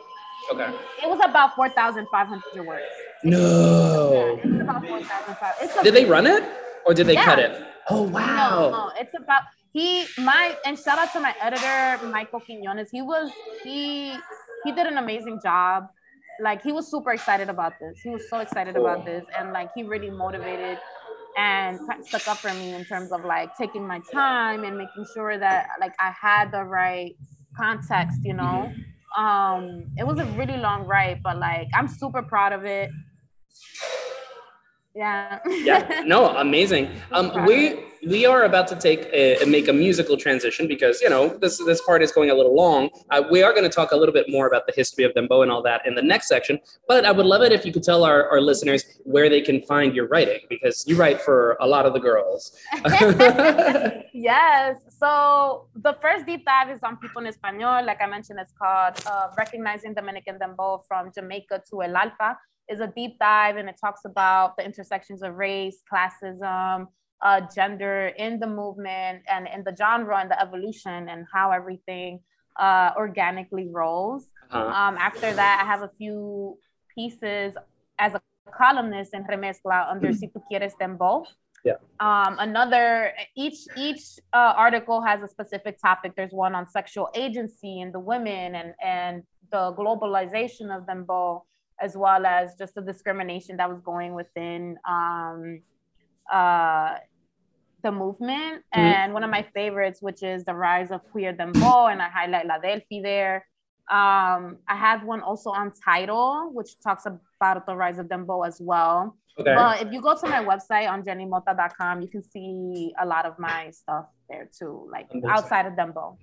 Okay. It was about four thousand five hundred words. No. It's about four thousand five. Did they run it or did they Yeah. cut it? Oh No, wow. no, it's about he my and shout out to my editor Michael Quinones. He was he he did an amazing job. Like he was super excited about this. He was so excited about this, and like he really motivated and stuck up for me in terms of like taking my time and making sure that like I had the right context, you know. Um, it was a really long ride, but like I'm super proud of it. Yeah. yeah no amazing um we we are about to take a, make a musical transition because you know this this part is going a little long. Uh, we are going to talk a little bit more about the history of dembow and all that in the next section but i would love it if you could tell our, our listeners where they can find your writing because you write for a lot of the girls. Yes so the first deep dive is on people in espanol. Like i mentioned it's called uh, recognizing dominican dembow from jamaica to el alfa. Is a deep dive and it talks about the intersections of race, classism, uh, gender in the movement and in the genre and the evolution and how everything uh, organically rolls. Uh-huh. Um, after that, I have a few pieces as a columnist in Remezcla under mm-hmm. Si Tu Quieres Dembow. Yeah. Um, another each each uh, article has a specific topic. There's one on sexual agency and the women and and the globalization of dembow as well as just the discrimination that was going within um, uh, the movement. Mm-hmm. And one of my favorites, which is the rise of queer dembow, and I highlight La Delphi there. Um, I have one also on Title, which talks about the rise of dembow as well. Okay. But if you go to my website on jennymota.com, you can see a lot of my stuff there too, like outside of dembow.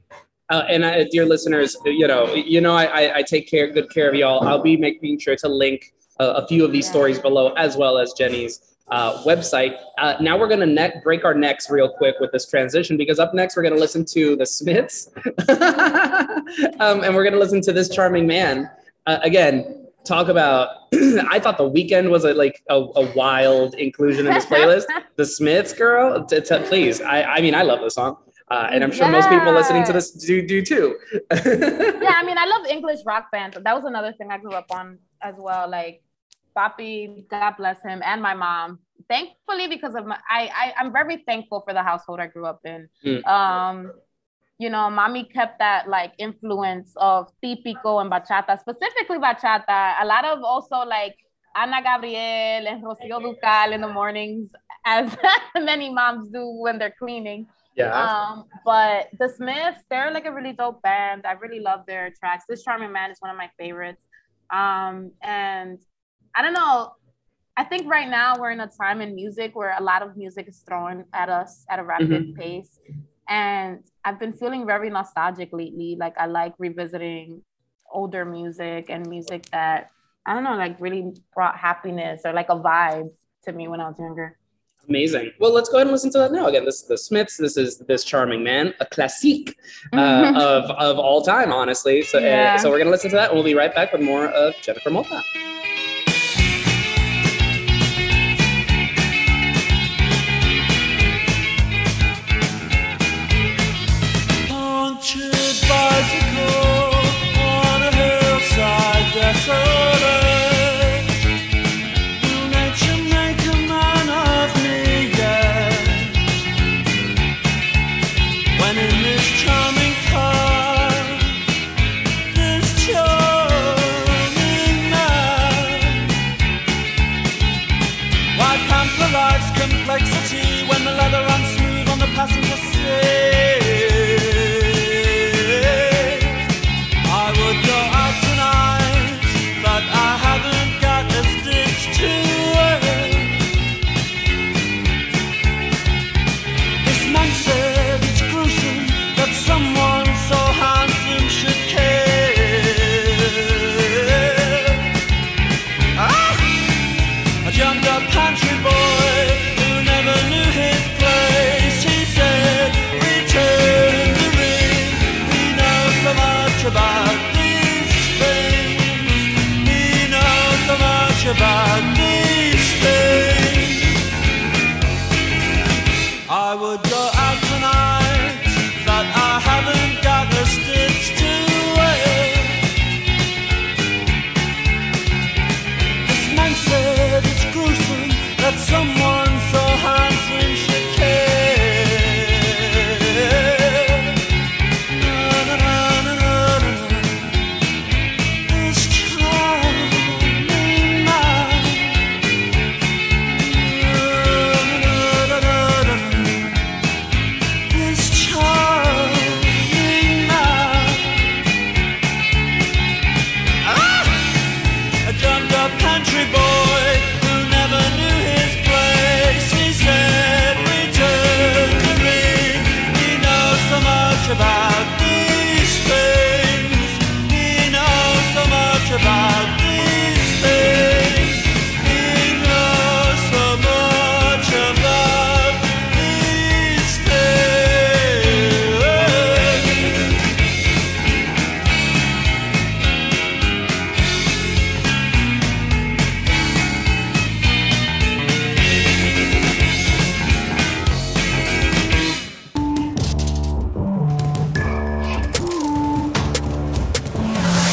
Uh, and I, dear listeners, you know, you know, I, I take care, good care of y'all. I'll be making sure to link a few of these yeah. stories below, as well as Jenny's uh, website. Uh, now we're going to break our necks real quick with this transition because up next we're going to listen to the Smiths, um, and we're going to listen to this charming man. Uh, again, talk about. I thought the Weeknd was a, like a, a, wild inclusion in this playlist. the Smiths, girl, t- t- please. I, I mean, I love the song. Uh, and I'm sure most people listening to this do do too. yeah, I mean, I love English rock bands. That was another thing I grew up on as well. Like Papi, God bless him, and my mom. Thankfully, because of my, I, I am very thankful for the household I grew up in. Mm. Um, you know, mommy kept that like influence of típico and bachata, specifically bachata. A lot of also like Ana Gabriel and Rocío Dúrcal in the mornings, as many moms do when they're cleaning. Yeah. Um, but the Smiths, they're like a really dope band. I really love their tracks. This Charming Man is one of my favorites. Um, and I don't know. I think right now we're in a time in music where a lot of music is thrown at us at a rapid mm-hmm. pace. And I've been feeling very nostalgic lately. Like I like revisiting older music and music that I don't know, like really brought happiness or like a vibe to me when I was younger. Amazing. Well, let's go ahead and listen to that now. Again, this is the Smiths. This is this charming man, a classique uh, mm-hmm. of of all time, honestly. So, yeah. uh, so we're gonna listen to that, and we'll be right back with more of Jennifer Mota.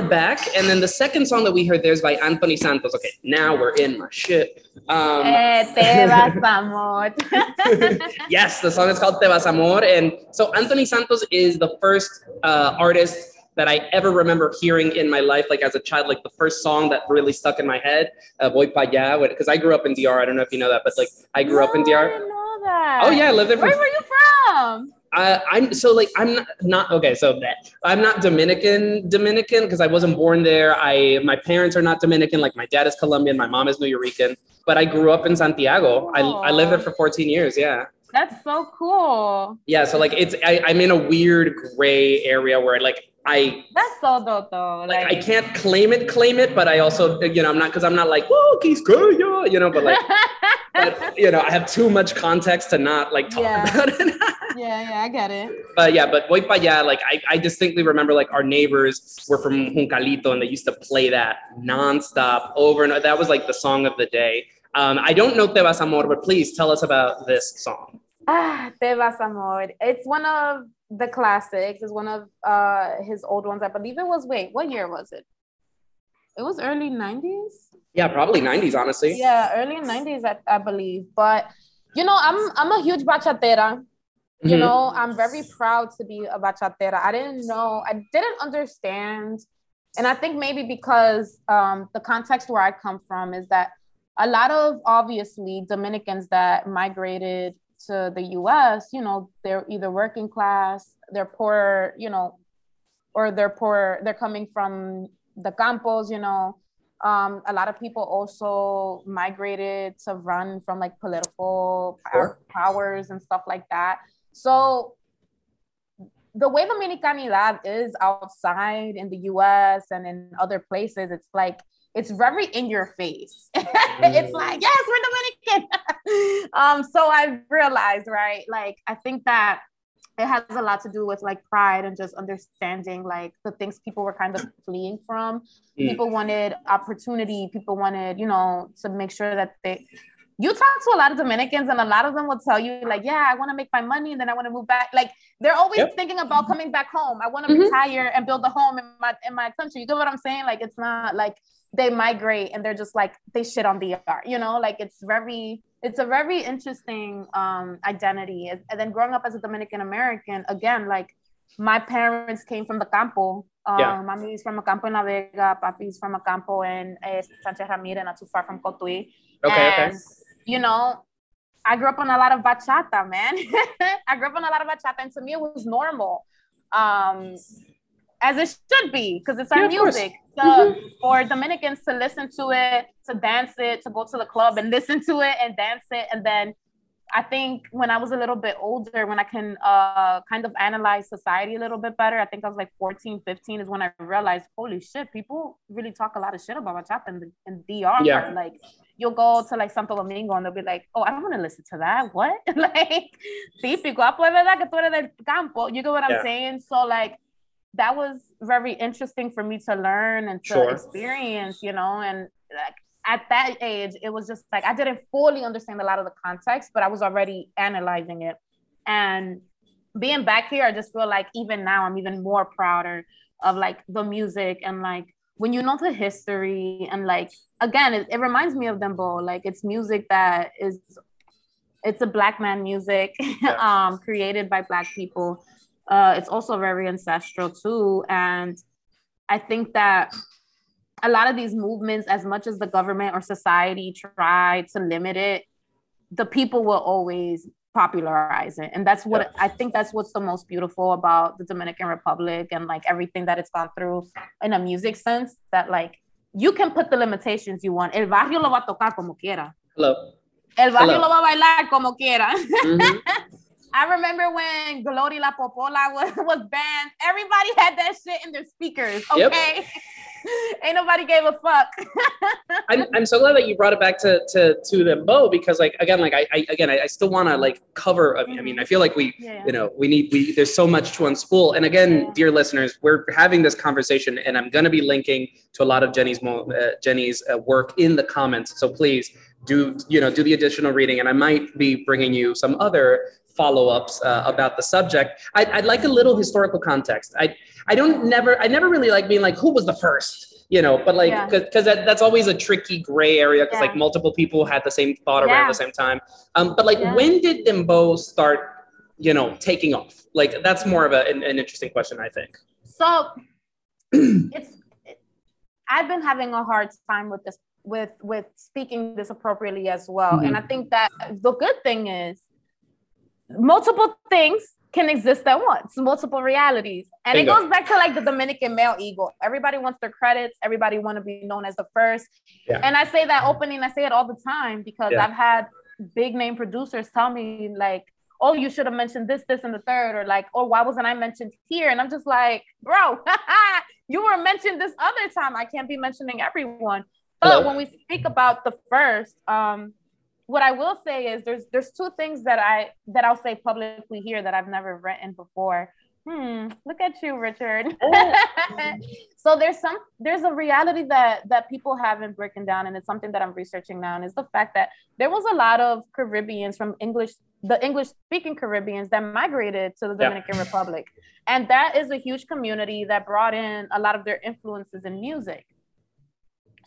We're back. And then the second song that we heard there is by Anthony Santos. Okay, now we're in my shit. Um, Eh, te vas, amor. yes, the song is called Te Vas Amor. And so Anthony Santos is the first uh, artist that I ever remember hearing in my life, like as a child, like the first song that really stuck in my head, uh, Voy Pa Allá, because I grew up in DR. I don't know if you know that, but like I grew up in No, I DR. know that. Oh, yeah, I lived there Where were you from? Uh, I'm so like I'm not, not okay. So that I'm not Dominican Dominican because I wasn't born there. I my parents are not Dominican. Like my dad is Colombian, my mom is Nuyorican. But I grew up in Santiago. I, I lived there for 14 years. Yeah, That's so cool. yeah. So like it's I, I'm in a weird gray area where like I That's so dope, though. like Like, I can't claim it, claim it, but I also you know I'm not because I'm not like oh he's good, yeah, you know. But like but you know I have too much context to not like talk Yeah. about it. yeah, yeah, I get it. But yeah, but Voy Pa Allá, like I, I distinctly remember like our neighbors were from Juncalito and they used to play that nonstop over and that was like the song of the day. Um, I don't know Te Vas Amor, but please tell us about this song. Ah, Te vas, amor. It's one of the classics. is one of uh his old ones. I believe it was. Wait, what year was it? It was early '90s. Yeah, probably 90s, honestly. Yeah, early '90s, I, I believe. But you know, I'm I'm a huge bachatera. You Mhm. know, I'm very proud to be a bachatera. I didn't know, I didn't understand. And I think maybe because um, the context where I come from is that a lot of obviously Dominicans that migrated to the US, you know, they're either working class, they're poor, you know, or they're poor, they're coming from the campos, you know. Um, a lot of people also migrated to run from like political Sure. powers and stuff like that. So the way Dominicanidad is outside in the US and in other places, it's like it's very in your face. it's like, yes, we're Dominican. um, so I realized, right? Like I think that it has a lot to do with like pride and just understanding like the things people were kind of fleeing from. Mm. People wanted opportunity, people wanted, you know, to make sure that they you talk to a lot of Dominicans and a lot of them will tell you like, yeah, I want to make my money and then I want to move back. Like they're always Yep. thinking about coming back home. I want to Mhm. retire and build a home in my in my country. You get what I'm saying? Like it's not like they migrate and they're just like they shit on DR, you know, like it's very it's a very interesting um identity. And, and then growing up as a Dominican American, again, like my parents came from the campo. Um, Yeah. Mommy's from a campo in La Vega, papi's from a campo in eh, Sanchez Ramirez, not too far from Cotuí. Okay, okay. You know, I grew up on a lot of bachata, man. I grew up on a lot of bachata, and to me, it was normal, um, as it should be, because it's our Yeah, music. So for Dominicans to listen to it, to dance it, to go to the club and listen to it and dance it, and then I think when I was a little bit older, when I can uh, kind of analyze society a little bit better, I think I was like 14, 15 is when I realized, holy shit, people really talk a lot of shit about bachata in, the, in DR. Yeah. Like, you'll go to like Santo Domingo and they'll be like, oh, I don't want to listen to that. What? like, típico. Ah, pues, verdad que tú eres del campo. You get what I'm Yeah. saying? So, like, that was very interesting for me to learn and to Sure. experience, you know, and like at that age, it was just like I didn't fully understand a lot of the context, but I was already analyzing it. And being back here, I just feel like even now I'm even more prouder of like the music and like when you know the history and like again, it, it reminds me of Dembow. Like it's music that is it's a black man music um created by black people. Uh it's also very ancestral too. And I think that a lot of these movements, as much as the government or society try to limit it, the people will always popularize it. And that's what. I think that's what's the most beautiful about the Dominican Republic and like everything that it's gone through in a music sense that like you can put the limitations you want. El barrio lo va a tocar como quiera. Hello. El barrio Hello. lo va a bailar como quiera. Mhm. I remember when Glory La Popola was, was banned. Everybody had that shit in their speakers. Yep. Okay. Ain't nobody gave a fuck. I'm, I'm so glad that you brought it back to to to the bow because like again like I, I again I, I still want to like cover I mean, I mean I feel like we Yeah. you know we need we there's so much to unspool and again Yeah. dear listeners we're having this conversation and I'm going to be linking to a lot of Jenny's mo- uh, Jenny's uh, work in the comments so please do you know do the additional reading and I might be bringing you some other follow-ups uh, about the subject I'd, I'd like a little historical context I I don't never I never really like being like who was the first you know but like Yeah. because that, that's always a tricky gray area because Yeah. like multiple people had the same thought around Yeah. the same time um but like Yeah. when did Dembow start you know taking off like that's more of a, an, an interesting question I think So it's it, I've been having a hard time with this with with speaking this appropriately as well. And I mm-hmm. think that the good thing is multiple things can exist at once, multiple realities. And Bingo. it goes back to like the Dominican male ego. Everybody wants their credits, everybody want to be known as the first. Yeah. And I say that opening, I say it all the time because Yeah. I've had big name producers tell me like, oh, you should have mentioned this, this, and the third, or like, oh, why wasn't I mentioned here? And I'm just like, bro, you were mentioned this other time. I can't be mentioning everyone. But when we speak about the first, um, what I will say is there's there's two things that I that I'll say publicly here that I've never written before. Hmm, look at you, Richard. so there's some there's a reality that that people haven't broken down, and it's something that I'm researching now, and it's the fact that there was a lot of Caribbeans from English, the English speaking Caribbeans that migrated to the Yeah. Dominican Republic, and that is a huge community that brought in a lot of their influences in music.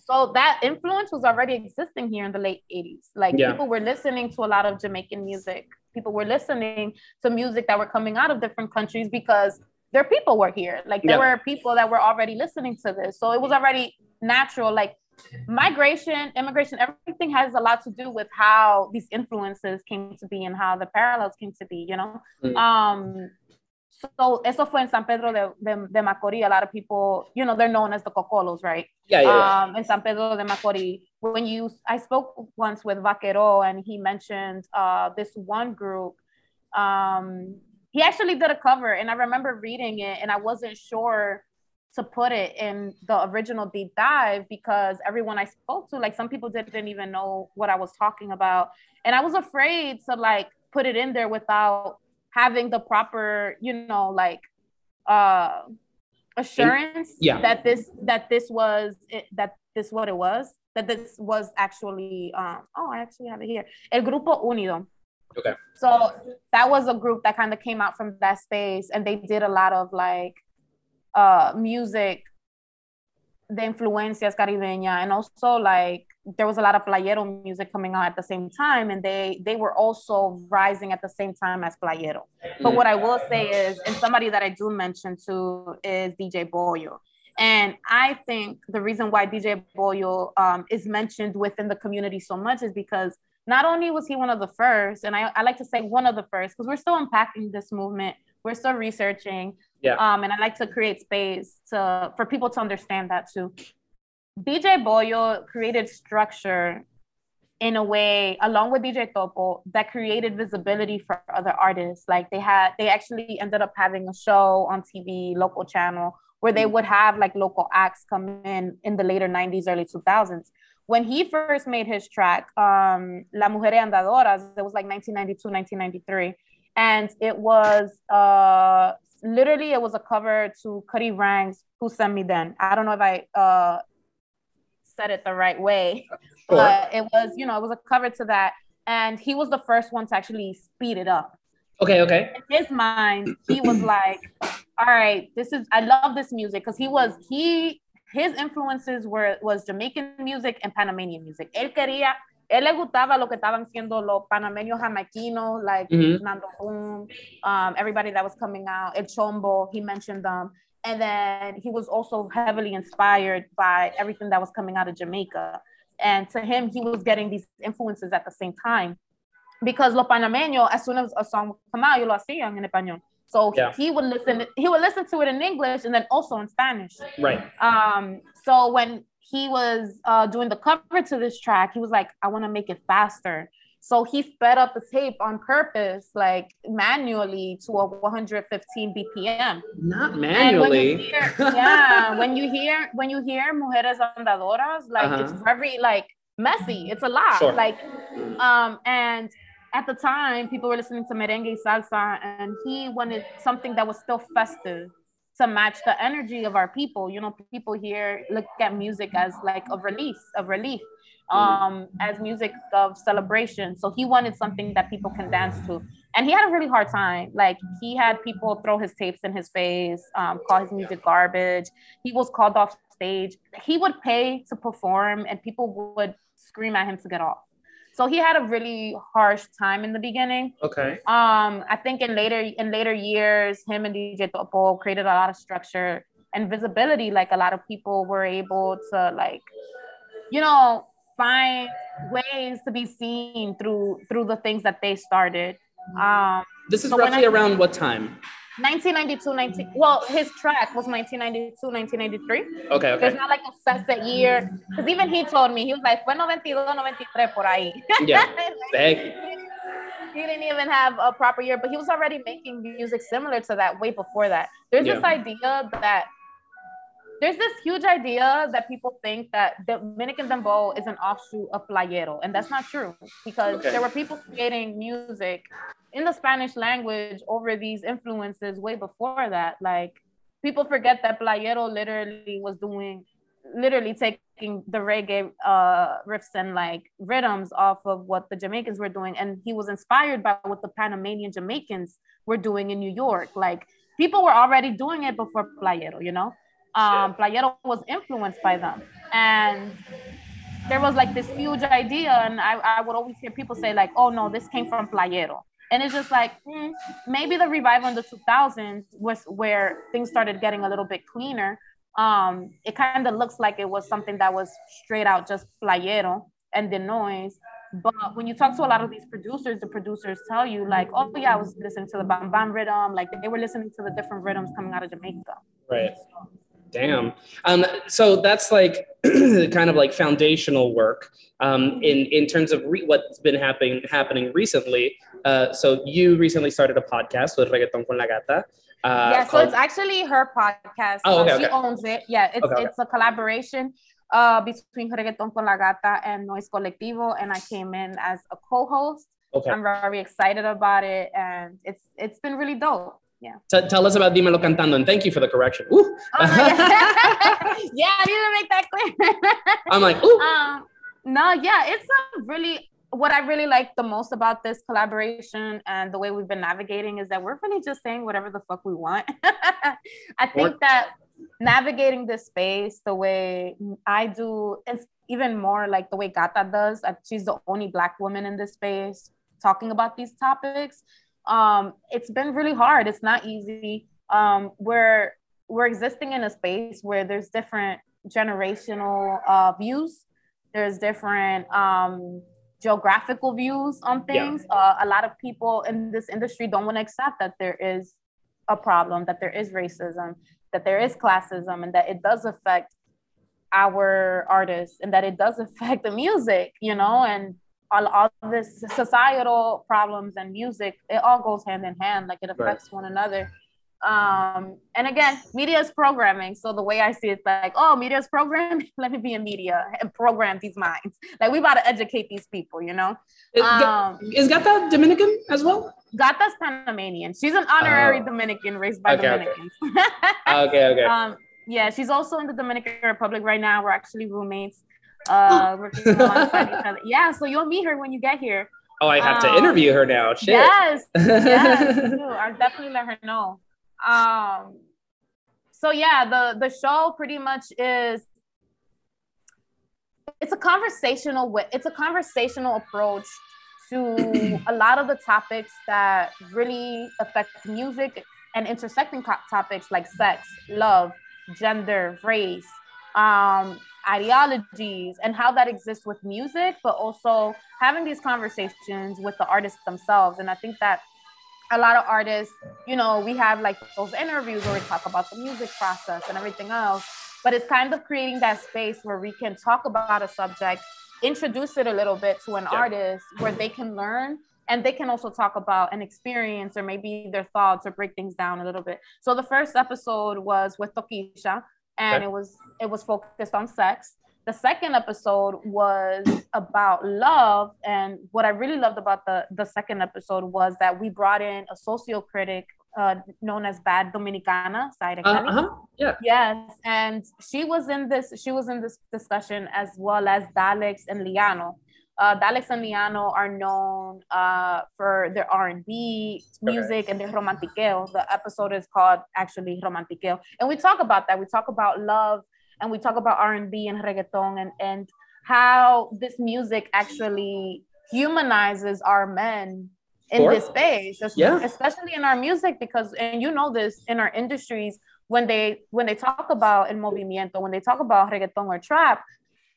So that influence was already existing here in the late 80s. Like Yeah. people were listening to a lot of Jamaican music people were listening to music that were coming out of different countries because their people were here. Like there Yeah. were people that were already listening to this. So it was already natural. Like migration, immigration, everything has a lot to do with how these influences came to be and how the parallels came to be, you know? Mm. Um, so eso fue en San Pedro de, de, de Macorís. A lot of people, you know, they're known as the Cocolos, right? Yeah, yeah, yeah. Um, in San Pedro de Macorís. When you, I spoke once with Vaquero and he mentioned uh, this one group. Um, he actually did a cover and I remember reading it and I wasn't sure to put it in the original deep dive because everyone I spoke to, like some people didn't even know what I was talking about. And I was afraid to like put it in there without having the proper, you know, like uh assurance yeah. that this that this was it, that this what it was that this was actually um oh I actually have it here El Grupo Unido Okay. so that was a group that kind of came out from that space and they did a lot of like uh music the influencias caribeña and also like there was a lot of playero music coming out at the same time and they they were also rising at the same time as playero but what i will say is and somebody that i do mention too is dj boyo and i think the reason why dj boyo um, is mentioned within the community so much is because not only was he one of the first and i, I like to say one of the first because we're still unpacking this movement we're still researching Yeah. um, and I like to create space to for people to understand that too. DJ Boyo created structure in a way, along with DJ Topo, that created visibility for other artists. Like they had, they actually ended up having a show on TV, local channel, where they would have like local acts come in in the later 90s, early 2000s. When he first made his track, um, La Mujer Andadoras, it was like 1992, 1993 and it was uh literally it was a cover to Cutty Ranks' Who Sent Me Then. I don't know if I uh said it the right way, Sure. but it was, you know, it was a cover to that. And he was the first one to actually speed it up. Okay, okay. In his mind, he was like, all right, this is I love this music because he was he his influences were was Jamaican music and Panamanian music. Él quería él le gustaba lo que estaban siendo los panameños jamaiquinos, like Mhm. Nando Boom, um, everybody that was coming out, El Chombo, he mentioned them. And then he was also heavily inspired by everything that was coming out of Jamaica. And to him, he was getting these influences at the same time. Because los panameños, as soon as a song would come out, yo lo hacían en español. So Yeah. he would listen, he would listen to it in English and then also in Spanish. Right. Um, so when he was uh, doing the cover to this track, he was like, I want to make it faster. So he sped up the tape on purpose, like manually to a 115 BPM. Not And when you manually. hear, yeah, when you hear when you hear mujeres andadoras, like it's Uh-huh. very like messy. It's a lot. Sure. Like, um, and at the time, people were listening to merengue salsa, and he wanted something that was still festive to match the energy of our people. You know, people here look at music as like a release, a relief, um, as music of celebration. So he wanted something that people can dance to. And he had a really hard time. Like he had people throw his tapes in his face, um, call his music garbage. He was called off stage. He would pay to perform, and people would scream at him to get off. So he had a really harsh time in the beginning. Okay. Um, I think in later in later years, him and DJ Topo created a lot of structure and visibility. Like a lot of people were able to like, you know, find ways to be seen through through the things that they started. Um, This is So roughly I- around what time? 1992, 19, well, his track was 1992, 1993. Okay, There's okay. not like a set year. Because even he told me, he was like, fue 92, 93 por ahí. Yeah. Like, he didn't even have a proper year, but he was already making music similar to that way before that. There's this idea that there's this huge idea that people think that Dominican Dembow is an offshoot of Playero, and that's not true because Okay. there were people creating music in the Spanish language over these influences way before that. Like people forget that Playero literally was doing, literally taking the reggae uh, riffs and like rhythms off of what the Jamaicans were doing, and he was inspired by what the Panamanian Jamaicans were doing in New York. Like people were already doing it before Playero, you know. Um, Playero was influenced by them, and there was like this huge idea, and I, I would always hear people say like, "Oh no, this came from Playero." And it's just like mm, maybe the revival in the 2000s was where things started getting a little bit cleaner. Um, it kind of looks like it was something that was straight out just playero and the noise. But when you talk to a lot of these producers, the producers tell you like, oh yeah, I was listening to the bam bam rhythm, like they were listening to the different rhythms coming out of Jamaica. Right. Damn. Um, so that's like kind of like foundational work um, in in terms of re- what's been happening happening recently. Uh, so you recently started a podcast with Reggaeton con la Gata. Uh, yeah, so called- it's actually her podcast. Oh, okay, Uh, she okay. owns it. Yeah, it's Okay, okay. it's a collaboration uh between Reggaeton con la Gata and Noise Colectivo, and I came in as a co-host. okay. I'm very excited about it, and it's it's been really dope. Yeah. T- tell us about Dímelo Cantando, and thank you for the correction. Ooh. Oh yeah, I need to make that clear. I'm like, ooh. um, no, yeah, it's a really what I really like the most about this collaboration and the way we've been navigating is that we're really just saying whatever the fuck we want. I think that navigating this space the way I do, it's even more like the way Gata does. She's the only black woman in this space talking about these topics. Um, it's been really hard. It's not easy. Um, we're we're existing in a space where there's different generational uh, views. There's different um, geographical views on Yeah. things. Uh, a lot of people in this industry don't want to accept that there is a problem, that there is racism, that there is classism, and that it does affect our artists, and that it does affect the music, you know, and all, all this societal problems and music, it all goes hand in hand, like it affects one another. Um, and again, media is programming. So the way I see it, like, oh, media is programming. Let me be in media and program these minds. Like we about to educate these people, you know. Is, Um, is Gata Dominican as well? Gata's Panamanian. She's an honorary Oh. Dominican raised by Okay, okay. Dominicans. Okay, okay. um, yeah, she's also in the Dominican Republic right now. We're actually roommates. Uh, working alongside each other. Yeah, so you'll meet her when you get here. oh, I have to um, interview her now. Shit. Yes, yes, do. I'll definitely let her know. Um, so yeah, the the show pretty much is it's a conversational way. It's a conversational approach to a lot of the topics that really affect music and intersecting co- topics like sex, love, gender, race, um, ideologies, and how that exists with music, but also having these conversations with the artists themselves. And I think that a lot of artists, you know, we have like those interviews where we talk about the music process and everything else, but it's kind of creating that space where we can talk about a subject, introduce it a little bit to an Yeah. artist where they can learn and they can also talk about an experience or maybe their thoughts or break things down a little bit. So the first episode was with Tokisha and Okay. it was it was focused on sex. The second episode was about love, and what I really loved about the the second episode was that we brought in a socio critic uh, known as Bad Dominicana, Zahira Uh, uh-huh. Yeah. Yes, and she was in this. She was in this discussion as well as Dalex and Lyanno. Uh, Dalex and Lyanno are known uh, for their R and B music and their romantiqueo. The episode is called actually romantiqueo, and we talk about that. We talk about love, and we talk about R and reggaeton, and and how this music actually humanizes our men in Sure. this space, Yeah. especially in our music, because and you know this in our industries when they when they talk about el movimiento, when they talk about reggaeton or trap,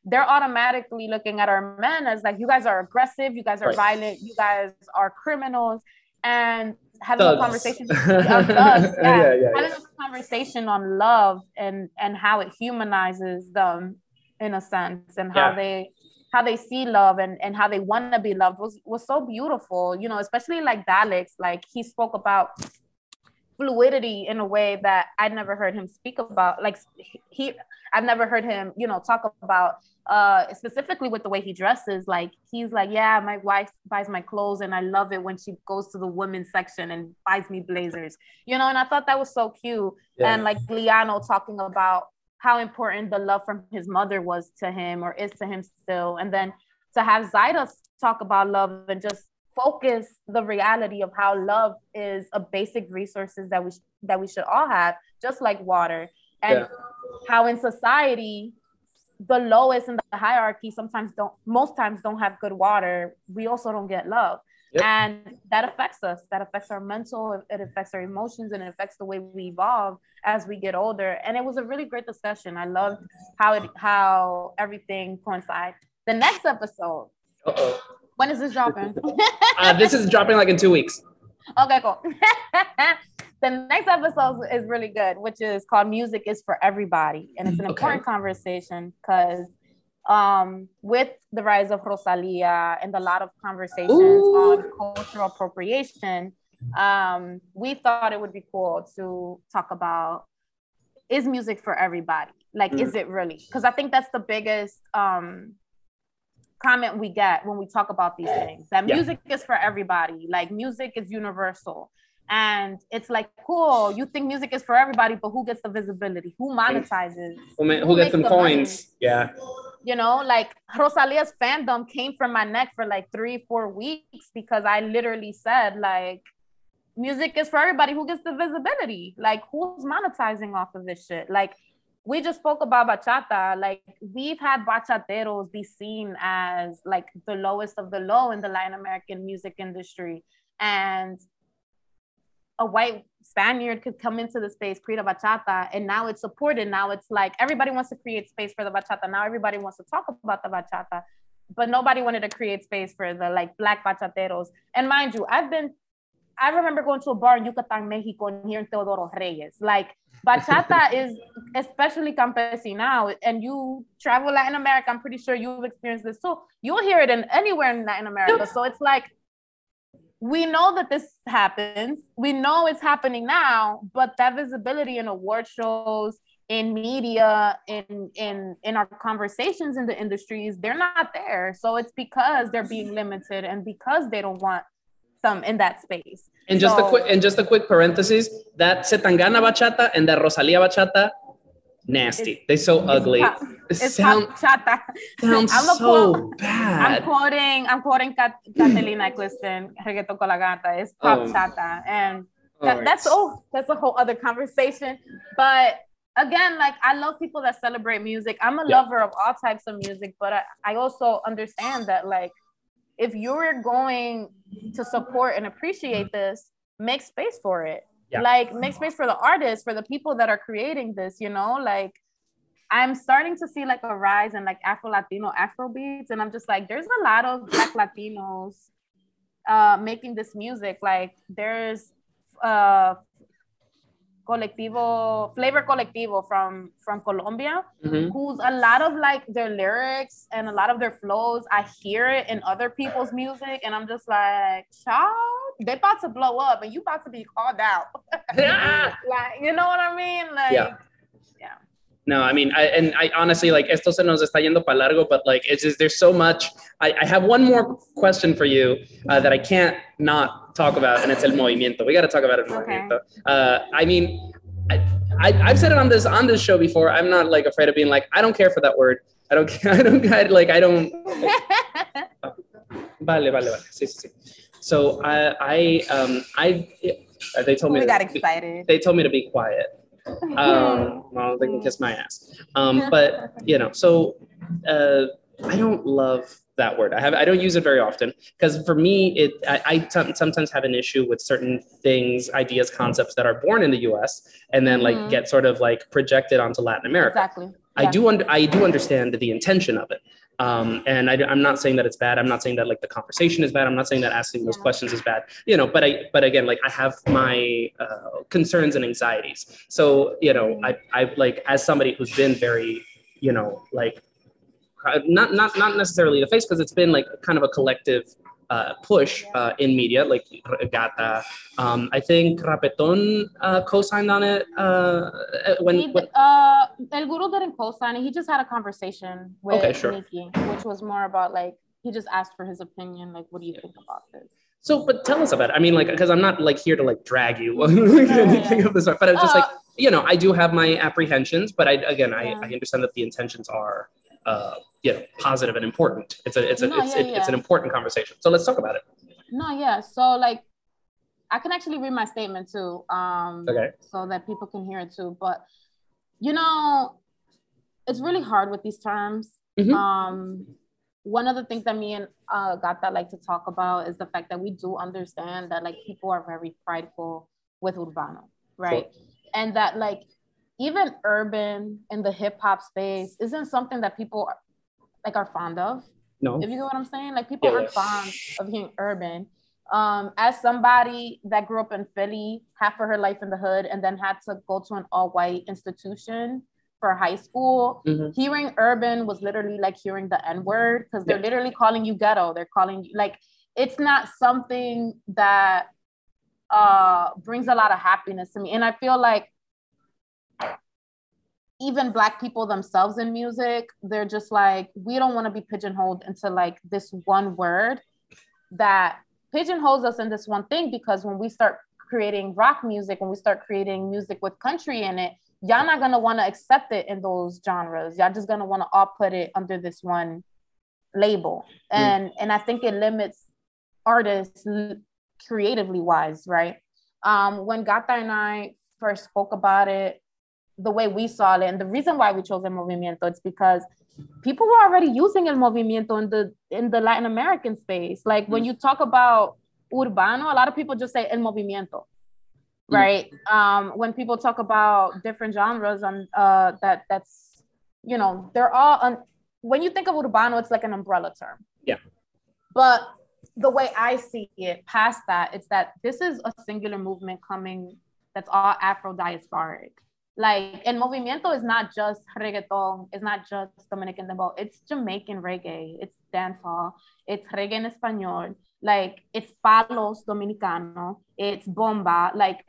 they're automatically looking at our men as like you guys are aggressive, you guys are Right. violent, you guys are criminals, and having Thugs. a conversation, Yeah, thugs, yeah. Yeah, yeah, having a conversation on love and and how it humanizes them in a sense, and how they how they see love and, and how they want to be loved was was so beautiful you know especially like Dalex like he spoke about fluidity in a way that I'd never heard him speak about like he I've never heard him you know talk about uh specifically with the way he dresses like he's like yeah my wife buys my clothes and I love it when she goes to the women's section and buys me blazers you know and I thought that was so cute Yeah. and like Lyanno talking about how important the love from his mother was to him or is to him still. And then to have Zahira talk about love and just focus the reality of how love is a basic resources that we sh- that we should all have, just like water. And Yeah. how in society the lowest in the hierarchy sometimes don't most times don't have good water. We also don't get love. Yep. and that affects us that affects our mental it affects our emotions and it affects the way we evolve as we get older and it was a really great discussion i loved how it how everything coincides the next episode Uh-oh. When is this dropping Uh, this is dropping like in two weeks. okay cool the next episode is really good which is called music is for everybody and it's an Okay. important conversation because um, with the rise of Rosalia and a lot of conversations Ooh. on cultural appropriation, um, we thought it would be cool to talk about is music for everybody? Like, Mm. is it really? Because I think that's the biggest um, comment we get when we talk about these things that Yeah. music is for everybody, like, music is universal. And it's like, cool, you think music is for everybody, but who gets the visibility? Who monetizes? Who, who Who gets makes the money? coins? Yeah. you know like rosalia's fandom came from my neck for like three four weeks because i literally said like music is for everybody who gets the visibility like who's monetizing off of this shit like we just spoke about bachata like we've had bachateros be seen as like the lowest of the low in the latin american music industry and a white Spaniard could come into the space, create a bachata, and now it's supported. Now it's like everybody wants to create space for the bachata. Now everybody wants to talk about the bachata, but nobody wanted to create space for the like black bachateros. And mind you, I've been, I remember going to a bar in Yucatan, Mexico, and hearing Teodoro Reyes. Like bachata is especially campesinao, and you travel Latin America. I'm pretty sure you've experienced this too. You'll hear it in anywhere in Latin America. So it's like we know that this happens. We know it's happening now, but that visibility in award shows, in media, in in in our conversations in the industries, they're not there. So it's because they're being limited and because they don't want them in that space. And just a quick and just a quick parenthesis, that C. Tangana bachata and that Rosalia bachata, nasty. They're so ugly. pop- It It's sound, pop chata. sounds I'm so quote- I'm quoting I'm quoting Cat- Catalina Eccleston, Reggaeton con la gata. It's pop Oh. chata. And that, right. that's oh that's a whole other conversation but again like i love people that celebrate music i'm a Yeah. lover of all types of music but I, I also understand that like if you're going to support and appreciate this make space for it. Yeah. like make space for the artists for the people that are creating this you know? Like i'm starting to see like a rise in like afro latino afro beats and i'm just like there's a lot of black latinos uh making this music. Like there's uh colectivo flavor colectivo from from colombia Mhm. who's a lot of like their lyrics and a lot of their flows i hear it in other people's music and i'm just like child they about to blow up and you about to be called out like you know what i mean like Yeah. No, I mean, I, and I honestly like esto se nos está yendo para largo, but like it's just there's so much. I, I have one more question for you uh, that I can't not talk about, and it's el movimiento. We got to talk about el Okay. movimiento. Uh, I mean, I, I I've said it on this on this show before. I'm not like afraid of being like I don't care for that word. I don't care. I don't I, like I don't vale vale vale. Sí, sí, sí. So I I um I they told me we to got be- excited they told me to be quiet. Um, well, they can kiss my ass. Um, but you know, so uh, I don't love that word. I have I don't use it very often because for me, it I, I sometimes have an issue with certain things, ideas, concepts that are born in the U.S. and then like Mhm. get sort of like projected onto Latin America. exactly I do under, I do understand the intention of it. Um, and I, am not saying that it's bad. I'm not saying that like the conversation is bad. I'm not saying that asking those Yeah. questions is bad. You know, but I, but again, like I have my uh, concerns and anxieties. So you know, I, I like as somebody who's been very, you know, like not not not necessarily the face because it's been like kind of a collective uh, push uh, in media, like Gata. Um, I think Rapeton uh, co-signed on it uh, when, He, when uh, El Guru didn't co-sign it. He just had a conversation with Okay, sure. Nicki, which was more about like he just asked for his opinion. Like, what do you think about this? So, but tell us about it. I mean, like, because I'm not like here to like drag you like, anything of the sort, but it's just like, Uh, you know, I do have my apprehensions, but I, again, I, I understand that the intentions are, uh, you know, positive and important. It's a, it's a, No, it's, yeah, it- it's an important conversation. So let's talk about it. No, yeah. So like, I can actually read my statement too, um, Okay. so that people can hear it too. But you know, it's really hard with these terms. Mhm. Um, one of the things that me and uh, Gata like to talk about is the fact that we do understand that like people are very prideful with urbano, right? And that like even urban in the hip hop space isn't something that people are, like are fond of. No. If you know what I'm saying, like people Yeah. aren't fond of being urban. Um, as somebody that grew up in Philly, half of her life in the hood, and then had to go to an all-white institution for high school, Mhm. hearing urban was literally like hearing the N-word because they're Yeah. literally calling you ghetto. They're calling you like it's not something that uh brings a lot of happiness to me. And I feel like even black people themselves in music, they're just like, we don't want to be pigeonholed into like this one word that pigeonholes us in this one thing because when we start creating rock music, when we start creating music with country in it, y'all not gonna want to accept it in those genres. Y'all just gonna want to all put it under this one label. And and I think it limits artists creatively wise, right? Um, when Gata and I first spoke about it, the way we saw it, and the reason why we chose El Movimiento, it's because people were already using El Movimiento in the in the Latin American space. Like when you talk about urbano, a lot of people just say El Movimiento, right? Um, when people talk about different genres and uh, that that's you know they're all un- when you think of urbano, it's like an umbrella term. Yeah. But the way I see it, past that, it's that this is a singular movement coming that's all Afro diasporic. Like, and movimiento is not just reggaeton, it's not just Dominican dembow, it's Jamaican reggae, it's dancehall, it's reggae español, like it's palos dominicano, it's bomba. Like,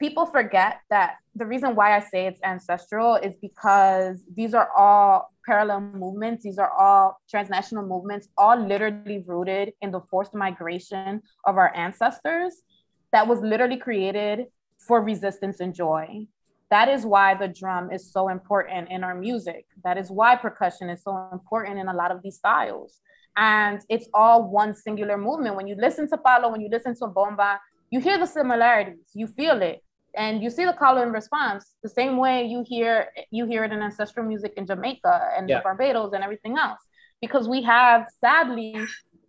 people forget that the reason why I say it's ancestral is because these are all parallel movements. These are all transnational movements, all literally rooted in the forced migration of our ancestors that was literally created for resistance and joy. That is why the drum is so important in our music. That is why percussion is so important in a lot of these styles. And it's all one singular movement. When you listen to Palo, when you listen to Bomba, you hear the similarities, you feel it, and you see the call and response the same way you hear you hear it in ancestral music in Jamaica and Yeah. Barbados and everything else. Because we have sadly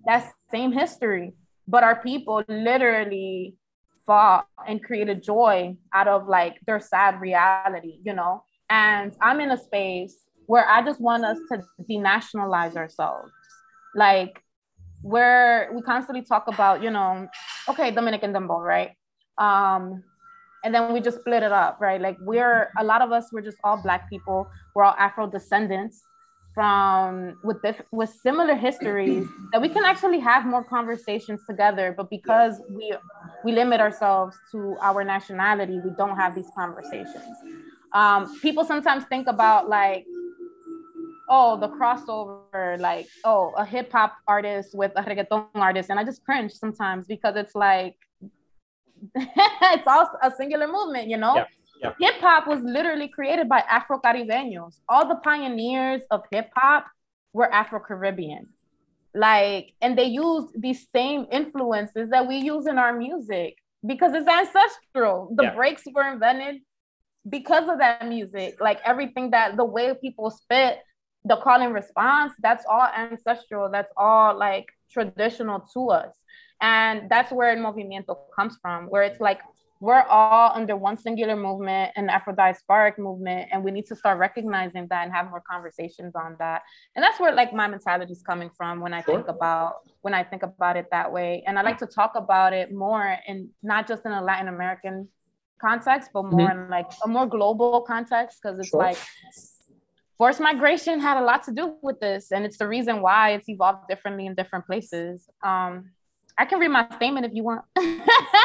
that same history, but our people literally fought and created joy out of like their sad reality, you know. And I'm in a space where I just want us to denationalize ourselves. Like where we constantly talk about, you know, okay, Dominican Dembow, right? Um, and then we just split it up, right? Like we're a lot of us, we're just all black people, we're all Afro descendants from with this with similar histories that we can actually have more conversations together. But because we we limit ourselves to our nationality, we don't have these conversations. Um, people sometimes think about like oh the crossover like oh a hip hop artist with a reggaeton artist and i just cringe sometimes because it's like it's all a singular movement you know Yeah, yeah. hip hop was literally created by afro caribeños all the pioneers of hip hop were afro caribbean like and they used these same influences that we use in our music because it's ancestral. The Yeah. breaks were invented because of that music. Like everything that the way people spit the call and response that's all ancestral. That's all like traditional to us. And that's where el movimiento comes from where it's like we're all under one singular movement an afro-diasporic movement and we need to start recognizing that and have more conversations on that and that's where like my mentality is coming from when i Sure. think about when i think about it that way and i like to talk about it more in not just in a latin american context but more in like a more global context because it's Sure. like forced migration had a lot to do with this and it's the reason why it's evolved differently in different places um i can read my statement if you want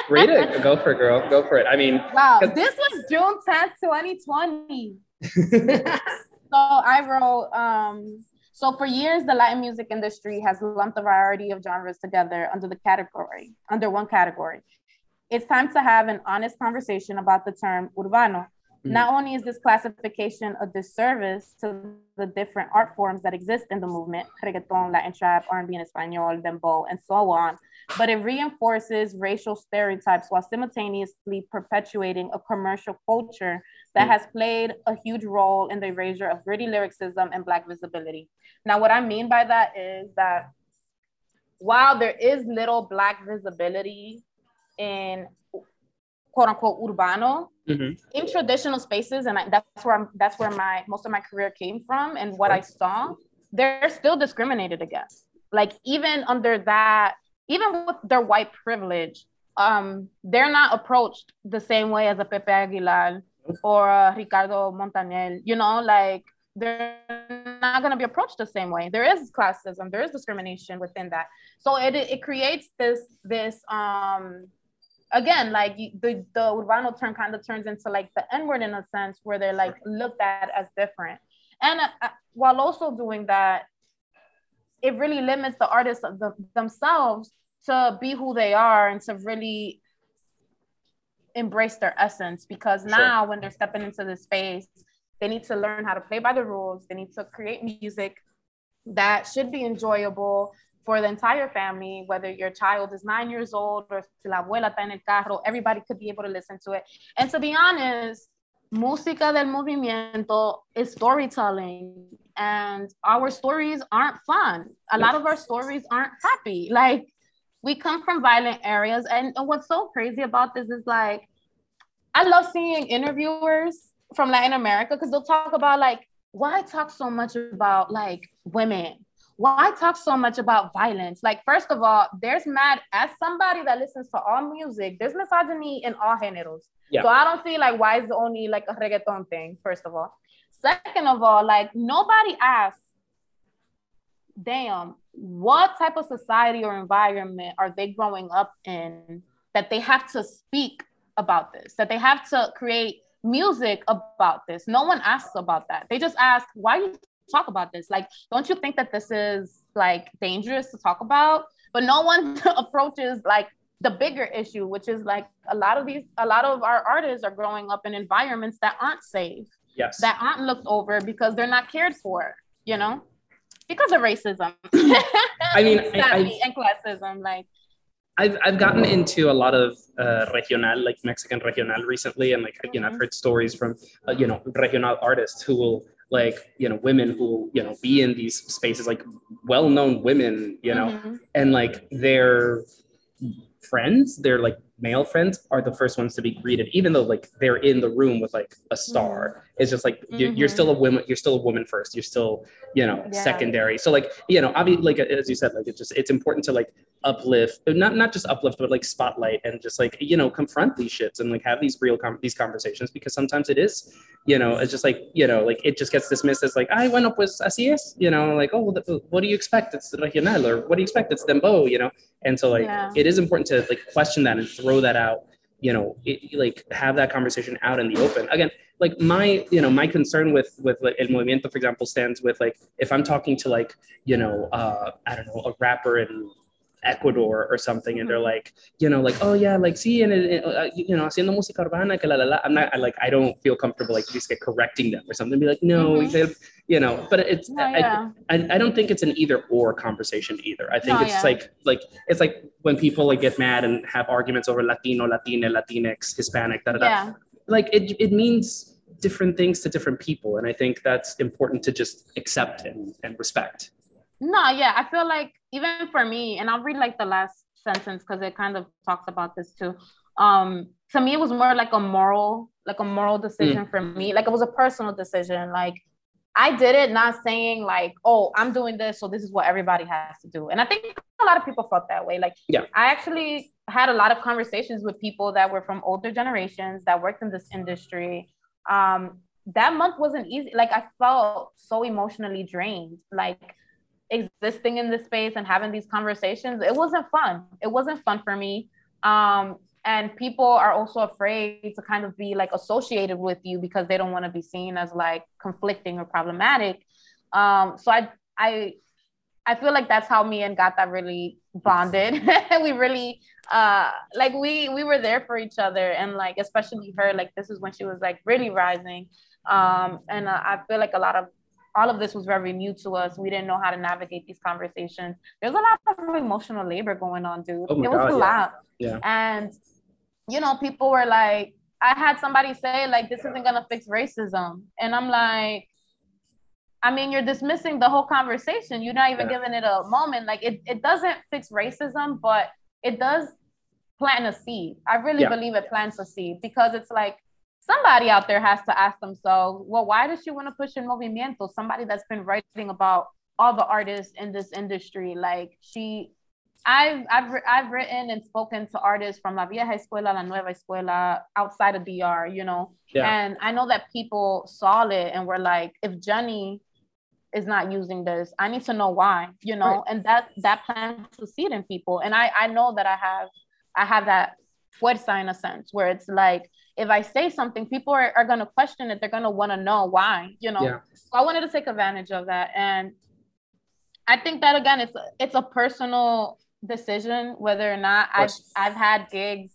Read it. Go for it, girl. Go for it. I mean, wow this was june 10th 2020 so i wrote um so for years the latin music industry has lumped a variety of genres together under the category under one category it's time to have an honest conversation about the term urbano Not only is this classification a disservice to the different art forms that exist in the movement, reggaeton, Latin trap, R&B in Espanol, dembow, and so on, but it reinforces racial stereotypes while simultaneously perpetuating a commercial culture that Mm. has played a huge role in the erasure of gritty lyricism and Black visibility. Now, what I mean by that is that while there is little Black visibility in quote unquote urbano, Mhm. in traditional spaces, and I, that's where I'm, that's where my most of my career came from, and what I saw, they're still discriminated against. Like even under that, even with their white privilege, um, they're not approached the same way as a Pepe Aguilar or Ricardo Montaner. You know, like they're not going to be approached the same way. There is classism, there is discrimination within that. So it it creates this this um again like the the urbano term kind of turns into like the n word in a sense where they're like looked at as different. And uh, uh, while also doing that it really limits the artists of the, themselves to be who they are and to really embrace their essence because Sure. now when they're stepping into this space they need to learn how to play by the rules. They need to create music that should be enjoyable for the entire family, whether your child is nine years old or si la abuela está en el carro, everybody could be able to listen to it. And to be honest, música del movimiento is storytelling, and our stories aren't fun. A lot of our stories aren't happy. Like, we come from violent areas, and, and what's so crazy about this is like, I love seeing interviewers from Latin America because they'll talk about like why talk so much about like women why talk so much about violence? Like first of all there's mad as somebody that listens to all music there's misogyny in all géneros. Yeah. so i don't see like why is it only like a reggaeton thing first of all. Second of all like nobody asks damn what type of society or environment are they growing up in that they have to speak about this that they have to create music about this? No one asks about that. They just ask why you talk about this. Like don't you think that this is like dangerous to talk about? But no one approaches like the bigger issue which is like a lot of these a lot of our artists are growing up in environments that aren't safe Yes. that aren't looked over because they're not cared for you know? Because of racism. I mean, I- and classism like. I've I've gotten into a lot of uh, regional, like Mexican regional recently, and like you know I've heard stories from uh, you know regional artists who will like you know women who you know be in these spaces like well-known women, you know, Mhm. and like their friends, their like male friends are the first ones to be greeted, even though like they're in the room with like a star. It's just like you, you're Mhm. still a woman. You're still a woman first. You're still you know Yeah. secondary. So like you know obviously like as you said like it's just it's important to like uplift not not just uplift but like spotlight and just like you know confront these shits and like have these real com- these conversations because sometimes it is you know it's just like you know like it just gets dismissed as like I went up with es you know like oh what do you expect it's regional or what do you expect it's dembow you know and so like Yeah. it is important to like question that and throw that out you know it, like have that conversation out in the open. Again like my you know my concern with with like, el movimiento for example stands with like if i'm talking to like you know uh i don't know a rapper in Ecuador or something, and they're like, you know, like, oh yeah, like, see, and uh, you know, haciendo música urbana, que la la la. I'm not, I like, I don't feel comfortable like just get correcting them or something. Be like, no, Mhm. they'll- you know, but it's, No, I, yeah. I, I don't think it's an either or conversation either. I think No, it's yeah. like, like, it's like when people like get mad and have arguments over Latino, Latina, Latinx, Hispanic, da da da yeah like it, it means different things to different people and i think that's important to just accept and, and respect No, yeah, I feel like even for me, and I'll read like the last sentence because it kind of talks about this too. Um, to me, it was more like a moral, like a moral decision for me. Like it was a personal decision. Like I did it not saying like, oh, I'm doing this, so this is what everybody has to do. And I think a lot of people felt that way. Like Yeah. I actually had a lot of conversations with people that were from older generations that worked in this industry. Um, that month wasn't easy. Like I felt so emotionally drained. Like existing in this space and having these conversations, it wasn't fun. It wasn't fun for me. Um, and people are also afraid to kind of be like associated with you because they don't want to be seen as like conflicting or problematic. Um, so I, I, I feel like that's how me and Gata really bonded. we really uh like we we were there for each other and like especially her like this is when she was like really rising um and uh, i feel like a lot of all of this was very new to us we didn't know how to navigate these conversations there's a lot of emotional labor going on dude Oh it was God, a yeah. lot Yeah. and you know people were like i had somebody say like this isn't gonna fix racism and i'm like I mean, you're dismissing the whole conversation. You're not even Yeah. giving it a moment. Like it, it doesn't fix racism, but it does plant a seed. I really Yeah. believe it plants a seed because it's like somebody out there has to ask themselves, well, why does she want to push in movimiento? Somebody that's been writing about all the artists in this industry. Like she I've I've I've written and spoken to artists from La Vieja Escuela, La Nueva Escuela, outside of DR, you know. Yeah. And I know that people saw it and were like, if Jenny is not using this, I need to know why, you know. Right. And that that plants a seed in people. And I I know that I have I have that fuerza in a sense where it's like if I say something, people are, are gonna question it. They're gonna want to know why, you know. Yeah. So I wanted to take advantage of that. And I think that again, it's it's a personal decision whether or not I've. I've had gigs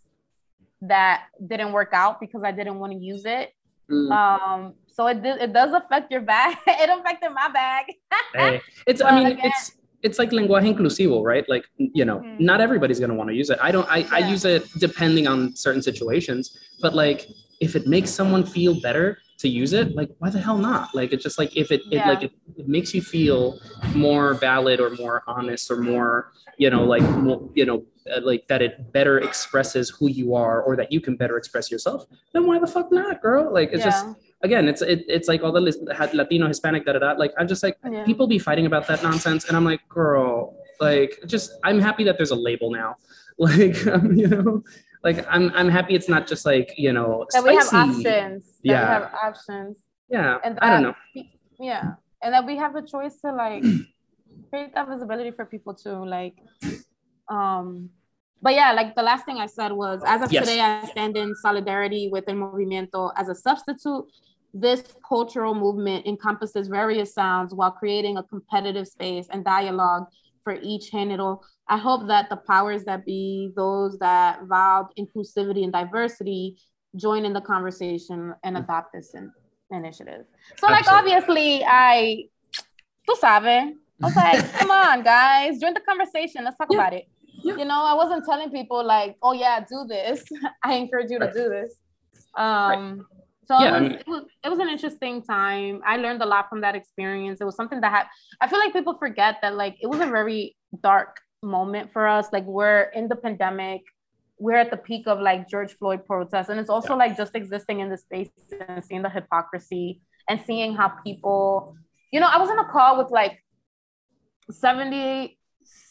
that didn't work out because I didn't want to use it. Mm. Um, so it it does affect your bag. it affected my bag. Hey, it's I mean again- it's it's like lenguaje inclusivo, right? Like you know, Mhm. not everybody's gonna want to use it. I don't. I, I use it depending on certain situations, but like if it makes someone feel better to use it, like why the hell not? Like it's just like if it, it Yeah. like it, it makes you feel more valid or more honest or more you know like more, you know uh, like that it better expresses who you are or that you can better express yourself. Then why the fuck not, girl? Like it's just Yeah. Again, it's it, it's like all the Latino, Hispanic, da da da. Like I'm just like Yeah. people be fighting about that nonsense, and I'm like, girl, like just I'm happy that there's a label now. Like um, you know, like I'm I'm happy it's not just like you know that we have options. That Yeah. we have options. Yeah, And I don't that- know. Yeah. And that we have a choice to like create that visibility for people too. Like um but yeah, like the last thing I said was as of Yes. today I stand in solidarity with El Movimiento as a substitute. This cultural movement encompasses various sounds while creating a competitive space and dialogue for each género. I hope that the powers that be, those that vowed inclusivity and diversity, join in the conversation and adopt this in- initiative. So, like, Absolutely. obviously, I, tú sabes, I was like, come on, guys, join the conversation. Let's talk Yeah. about it. Yeah. You know, I wasn't telling people like, oh yeah, do this. I encourage you to do this. Um, so Yeah, it, was, mean- it was it was an interesting time. I learned a lot from that experience. It was something that had. I feel like people forget that like it was a very dark moment for us. Like we're in the pandemic. We're at the peak of like George Floyd protests, and it's also Yeah. like just existing in the space and seeing the hypocrisy and seeing how people. You know, I was in a call with like 70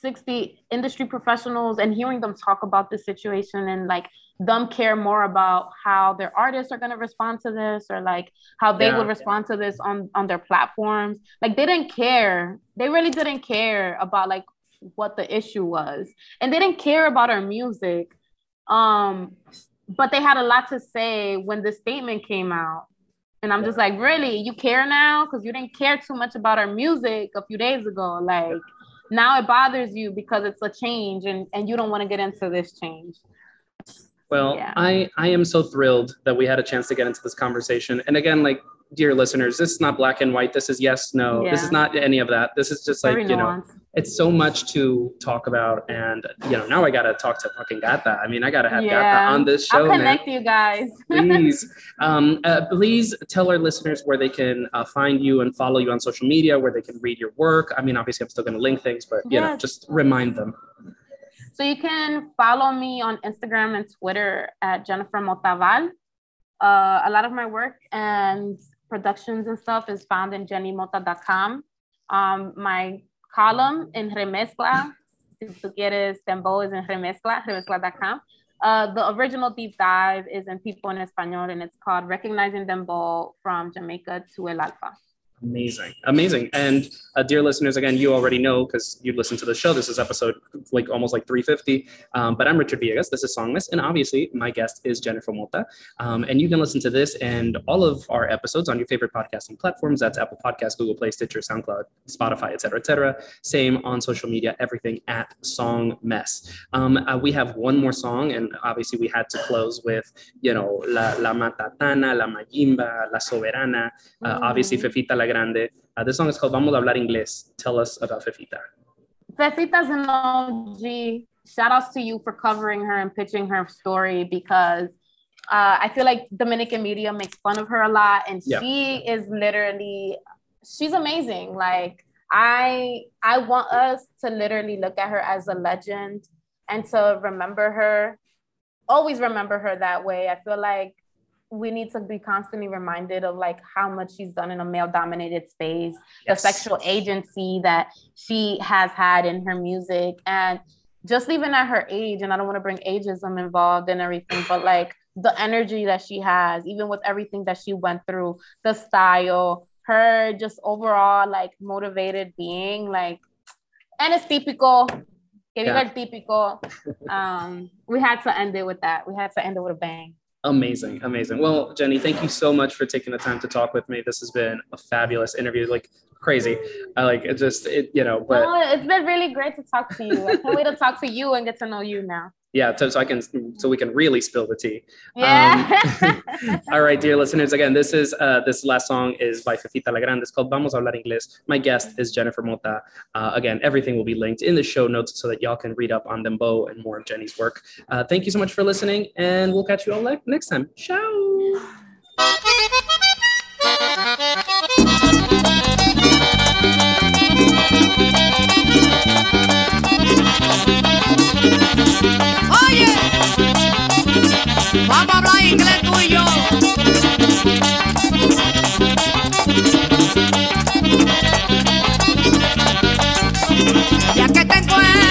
60 industry professionals and hearing them talk about this situation and like them care more about how their artists are going to respond to this or like how they Yeah. would respond to this on on their platforms. Like they didn't care. They really didn't care about like what the issue was. And they didn't care about our music. Um but they had a lot to say when the statement came out. And i'm just like really? You care now? Because you didn't care too much about our music a few days ago. Like now it bothers you because it's a change and, and you don't want to get into this change Well, Yeah. I I am so thrilled that we had a chance to get into this conversation. And again, like dear listeners, this is not black and white. This is yes, no. This is not any of that. This is just like very you know, it's so much to talk about. And you know, now I gotta talk to fucking Gata. I mean, I gotta have Yeah. Gata on this show, i'll man. connect you guys please um, uh, please tell our listeners where they can uh, find you and follow you on social media where they can read your work i mean obviously i'm still going to link things but you know just remind them So you can follow me on Instagram and Twitter at Jennifer Motaval. Uh, a lot of my work and productions and stuff is found in jennymota.com. Um, my column in Remezcla, si tú quieres, Dembow is in Remezcla, remezcla.com. Uh, the original deep dive is in People in Espanol and it's called Recognizing Dembow from Jamaica to El Alfa. Amazing, amazing. And uh, dear listeners, again, you already know because you listened to the show. This is episode like almost like 350. Um, but I'm Richard Villegas. This is Songless, and obviously my guest is Jennifer Mota. Um, and you can listen to this and all of our episodes on your favorite podcasting platforms. That's Apple Podcasts, Google Play, Stitcher, SoundCloud, Spotify, etc., etc. Same on social media. Everything at Song Mess. Um, uh, we have one more song, and obviously we had to close with you know La, La Matatana, La Mayimba, La Soberana. Uh, Obviously, Fefita La Grande. Uh, this song is called Vamos a hablar inglés. Tell us about Fefita. Fefita's an OG. Shout outs to you for covering her and pitching her story because uh, I feel like Dominican media makes fun of her a lot, and Yeah. she is literally she's amazing. Like I I want us to literally look at her as a legend and to remember her, always remember her that way. I feel like we need to be constantly reminded of like how much she's done in a male dominated space Yes. the sexual agency that she has had in her music. And just even at her age and i don't want to bring ageism involved and everything but like the energy that she has even with everything that she went through the style her just overall like motivated being like and it's typical. Que viva Yeah. el típico. Um we had to end it with that. We had to end it with a bang Amazing, amazing. Well, Jenny, thank you so much for taking the time to talk with me. This has been a fabulous interview, like crazy. I like it. Just it, you know, but no, it's been really great to talk to you i can't wait to talk to you and get to know you now yeah, so, so I can so we can really spill the tea. yeah All right, dear listeners. Again, this is uh, this last song is by Fefita La Grande. It's called Vamos a hablar inglés. My guest is Jennifer Mota. Uh, again, everything will be linked in the show notes so that y'all can read up on them both and more of Jenny's work. Uh, thank you so much for listening, and we'll catch you all le- next time. Ciao. Oye, vamos a hablar inglés tú y yo. Ya que te encuentro.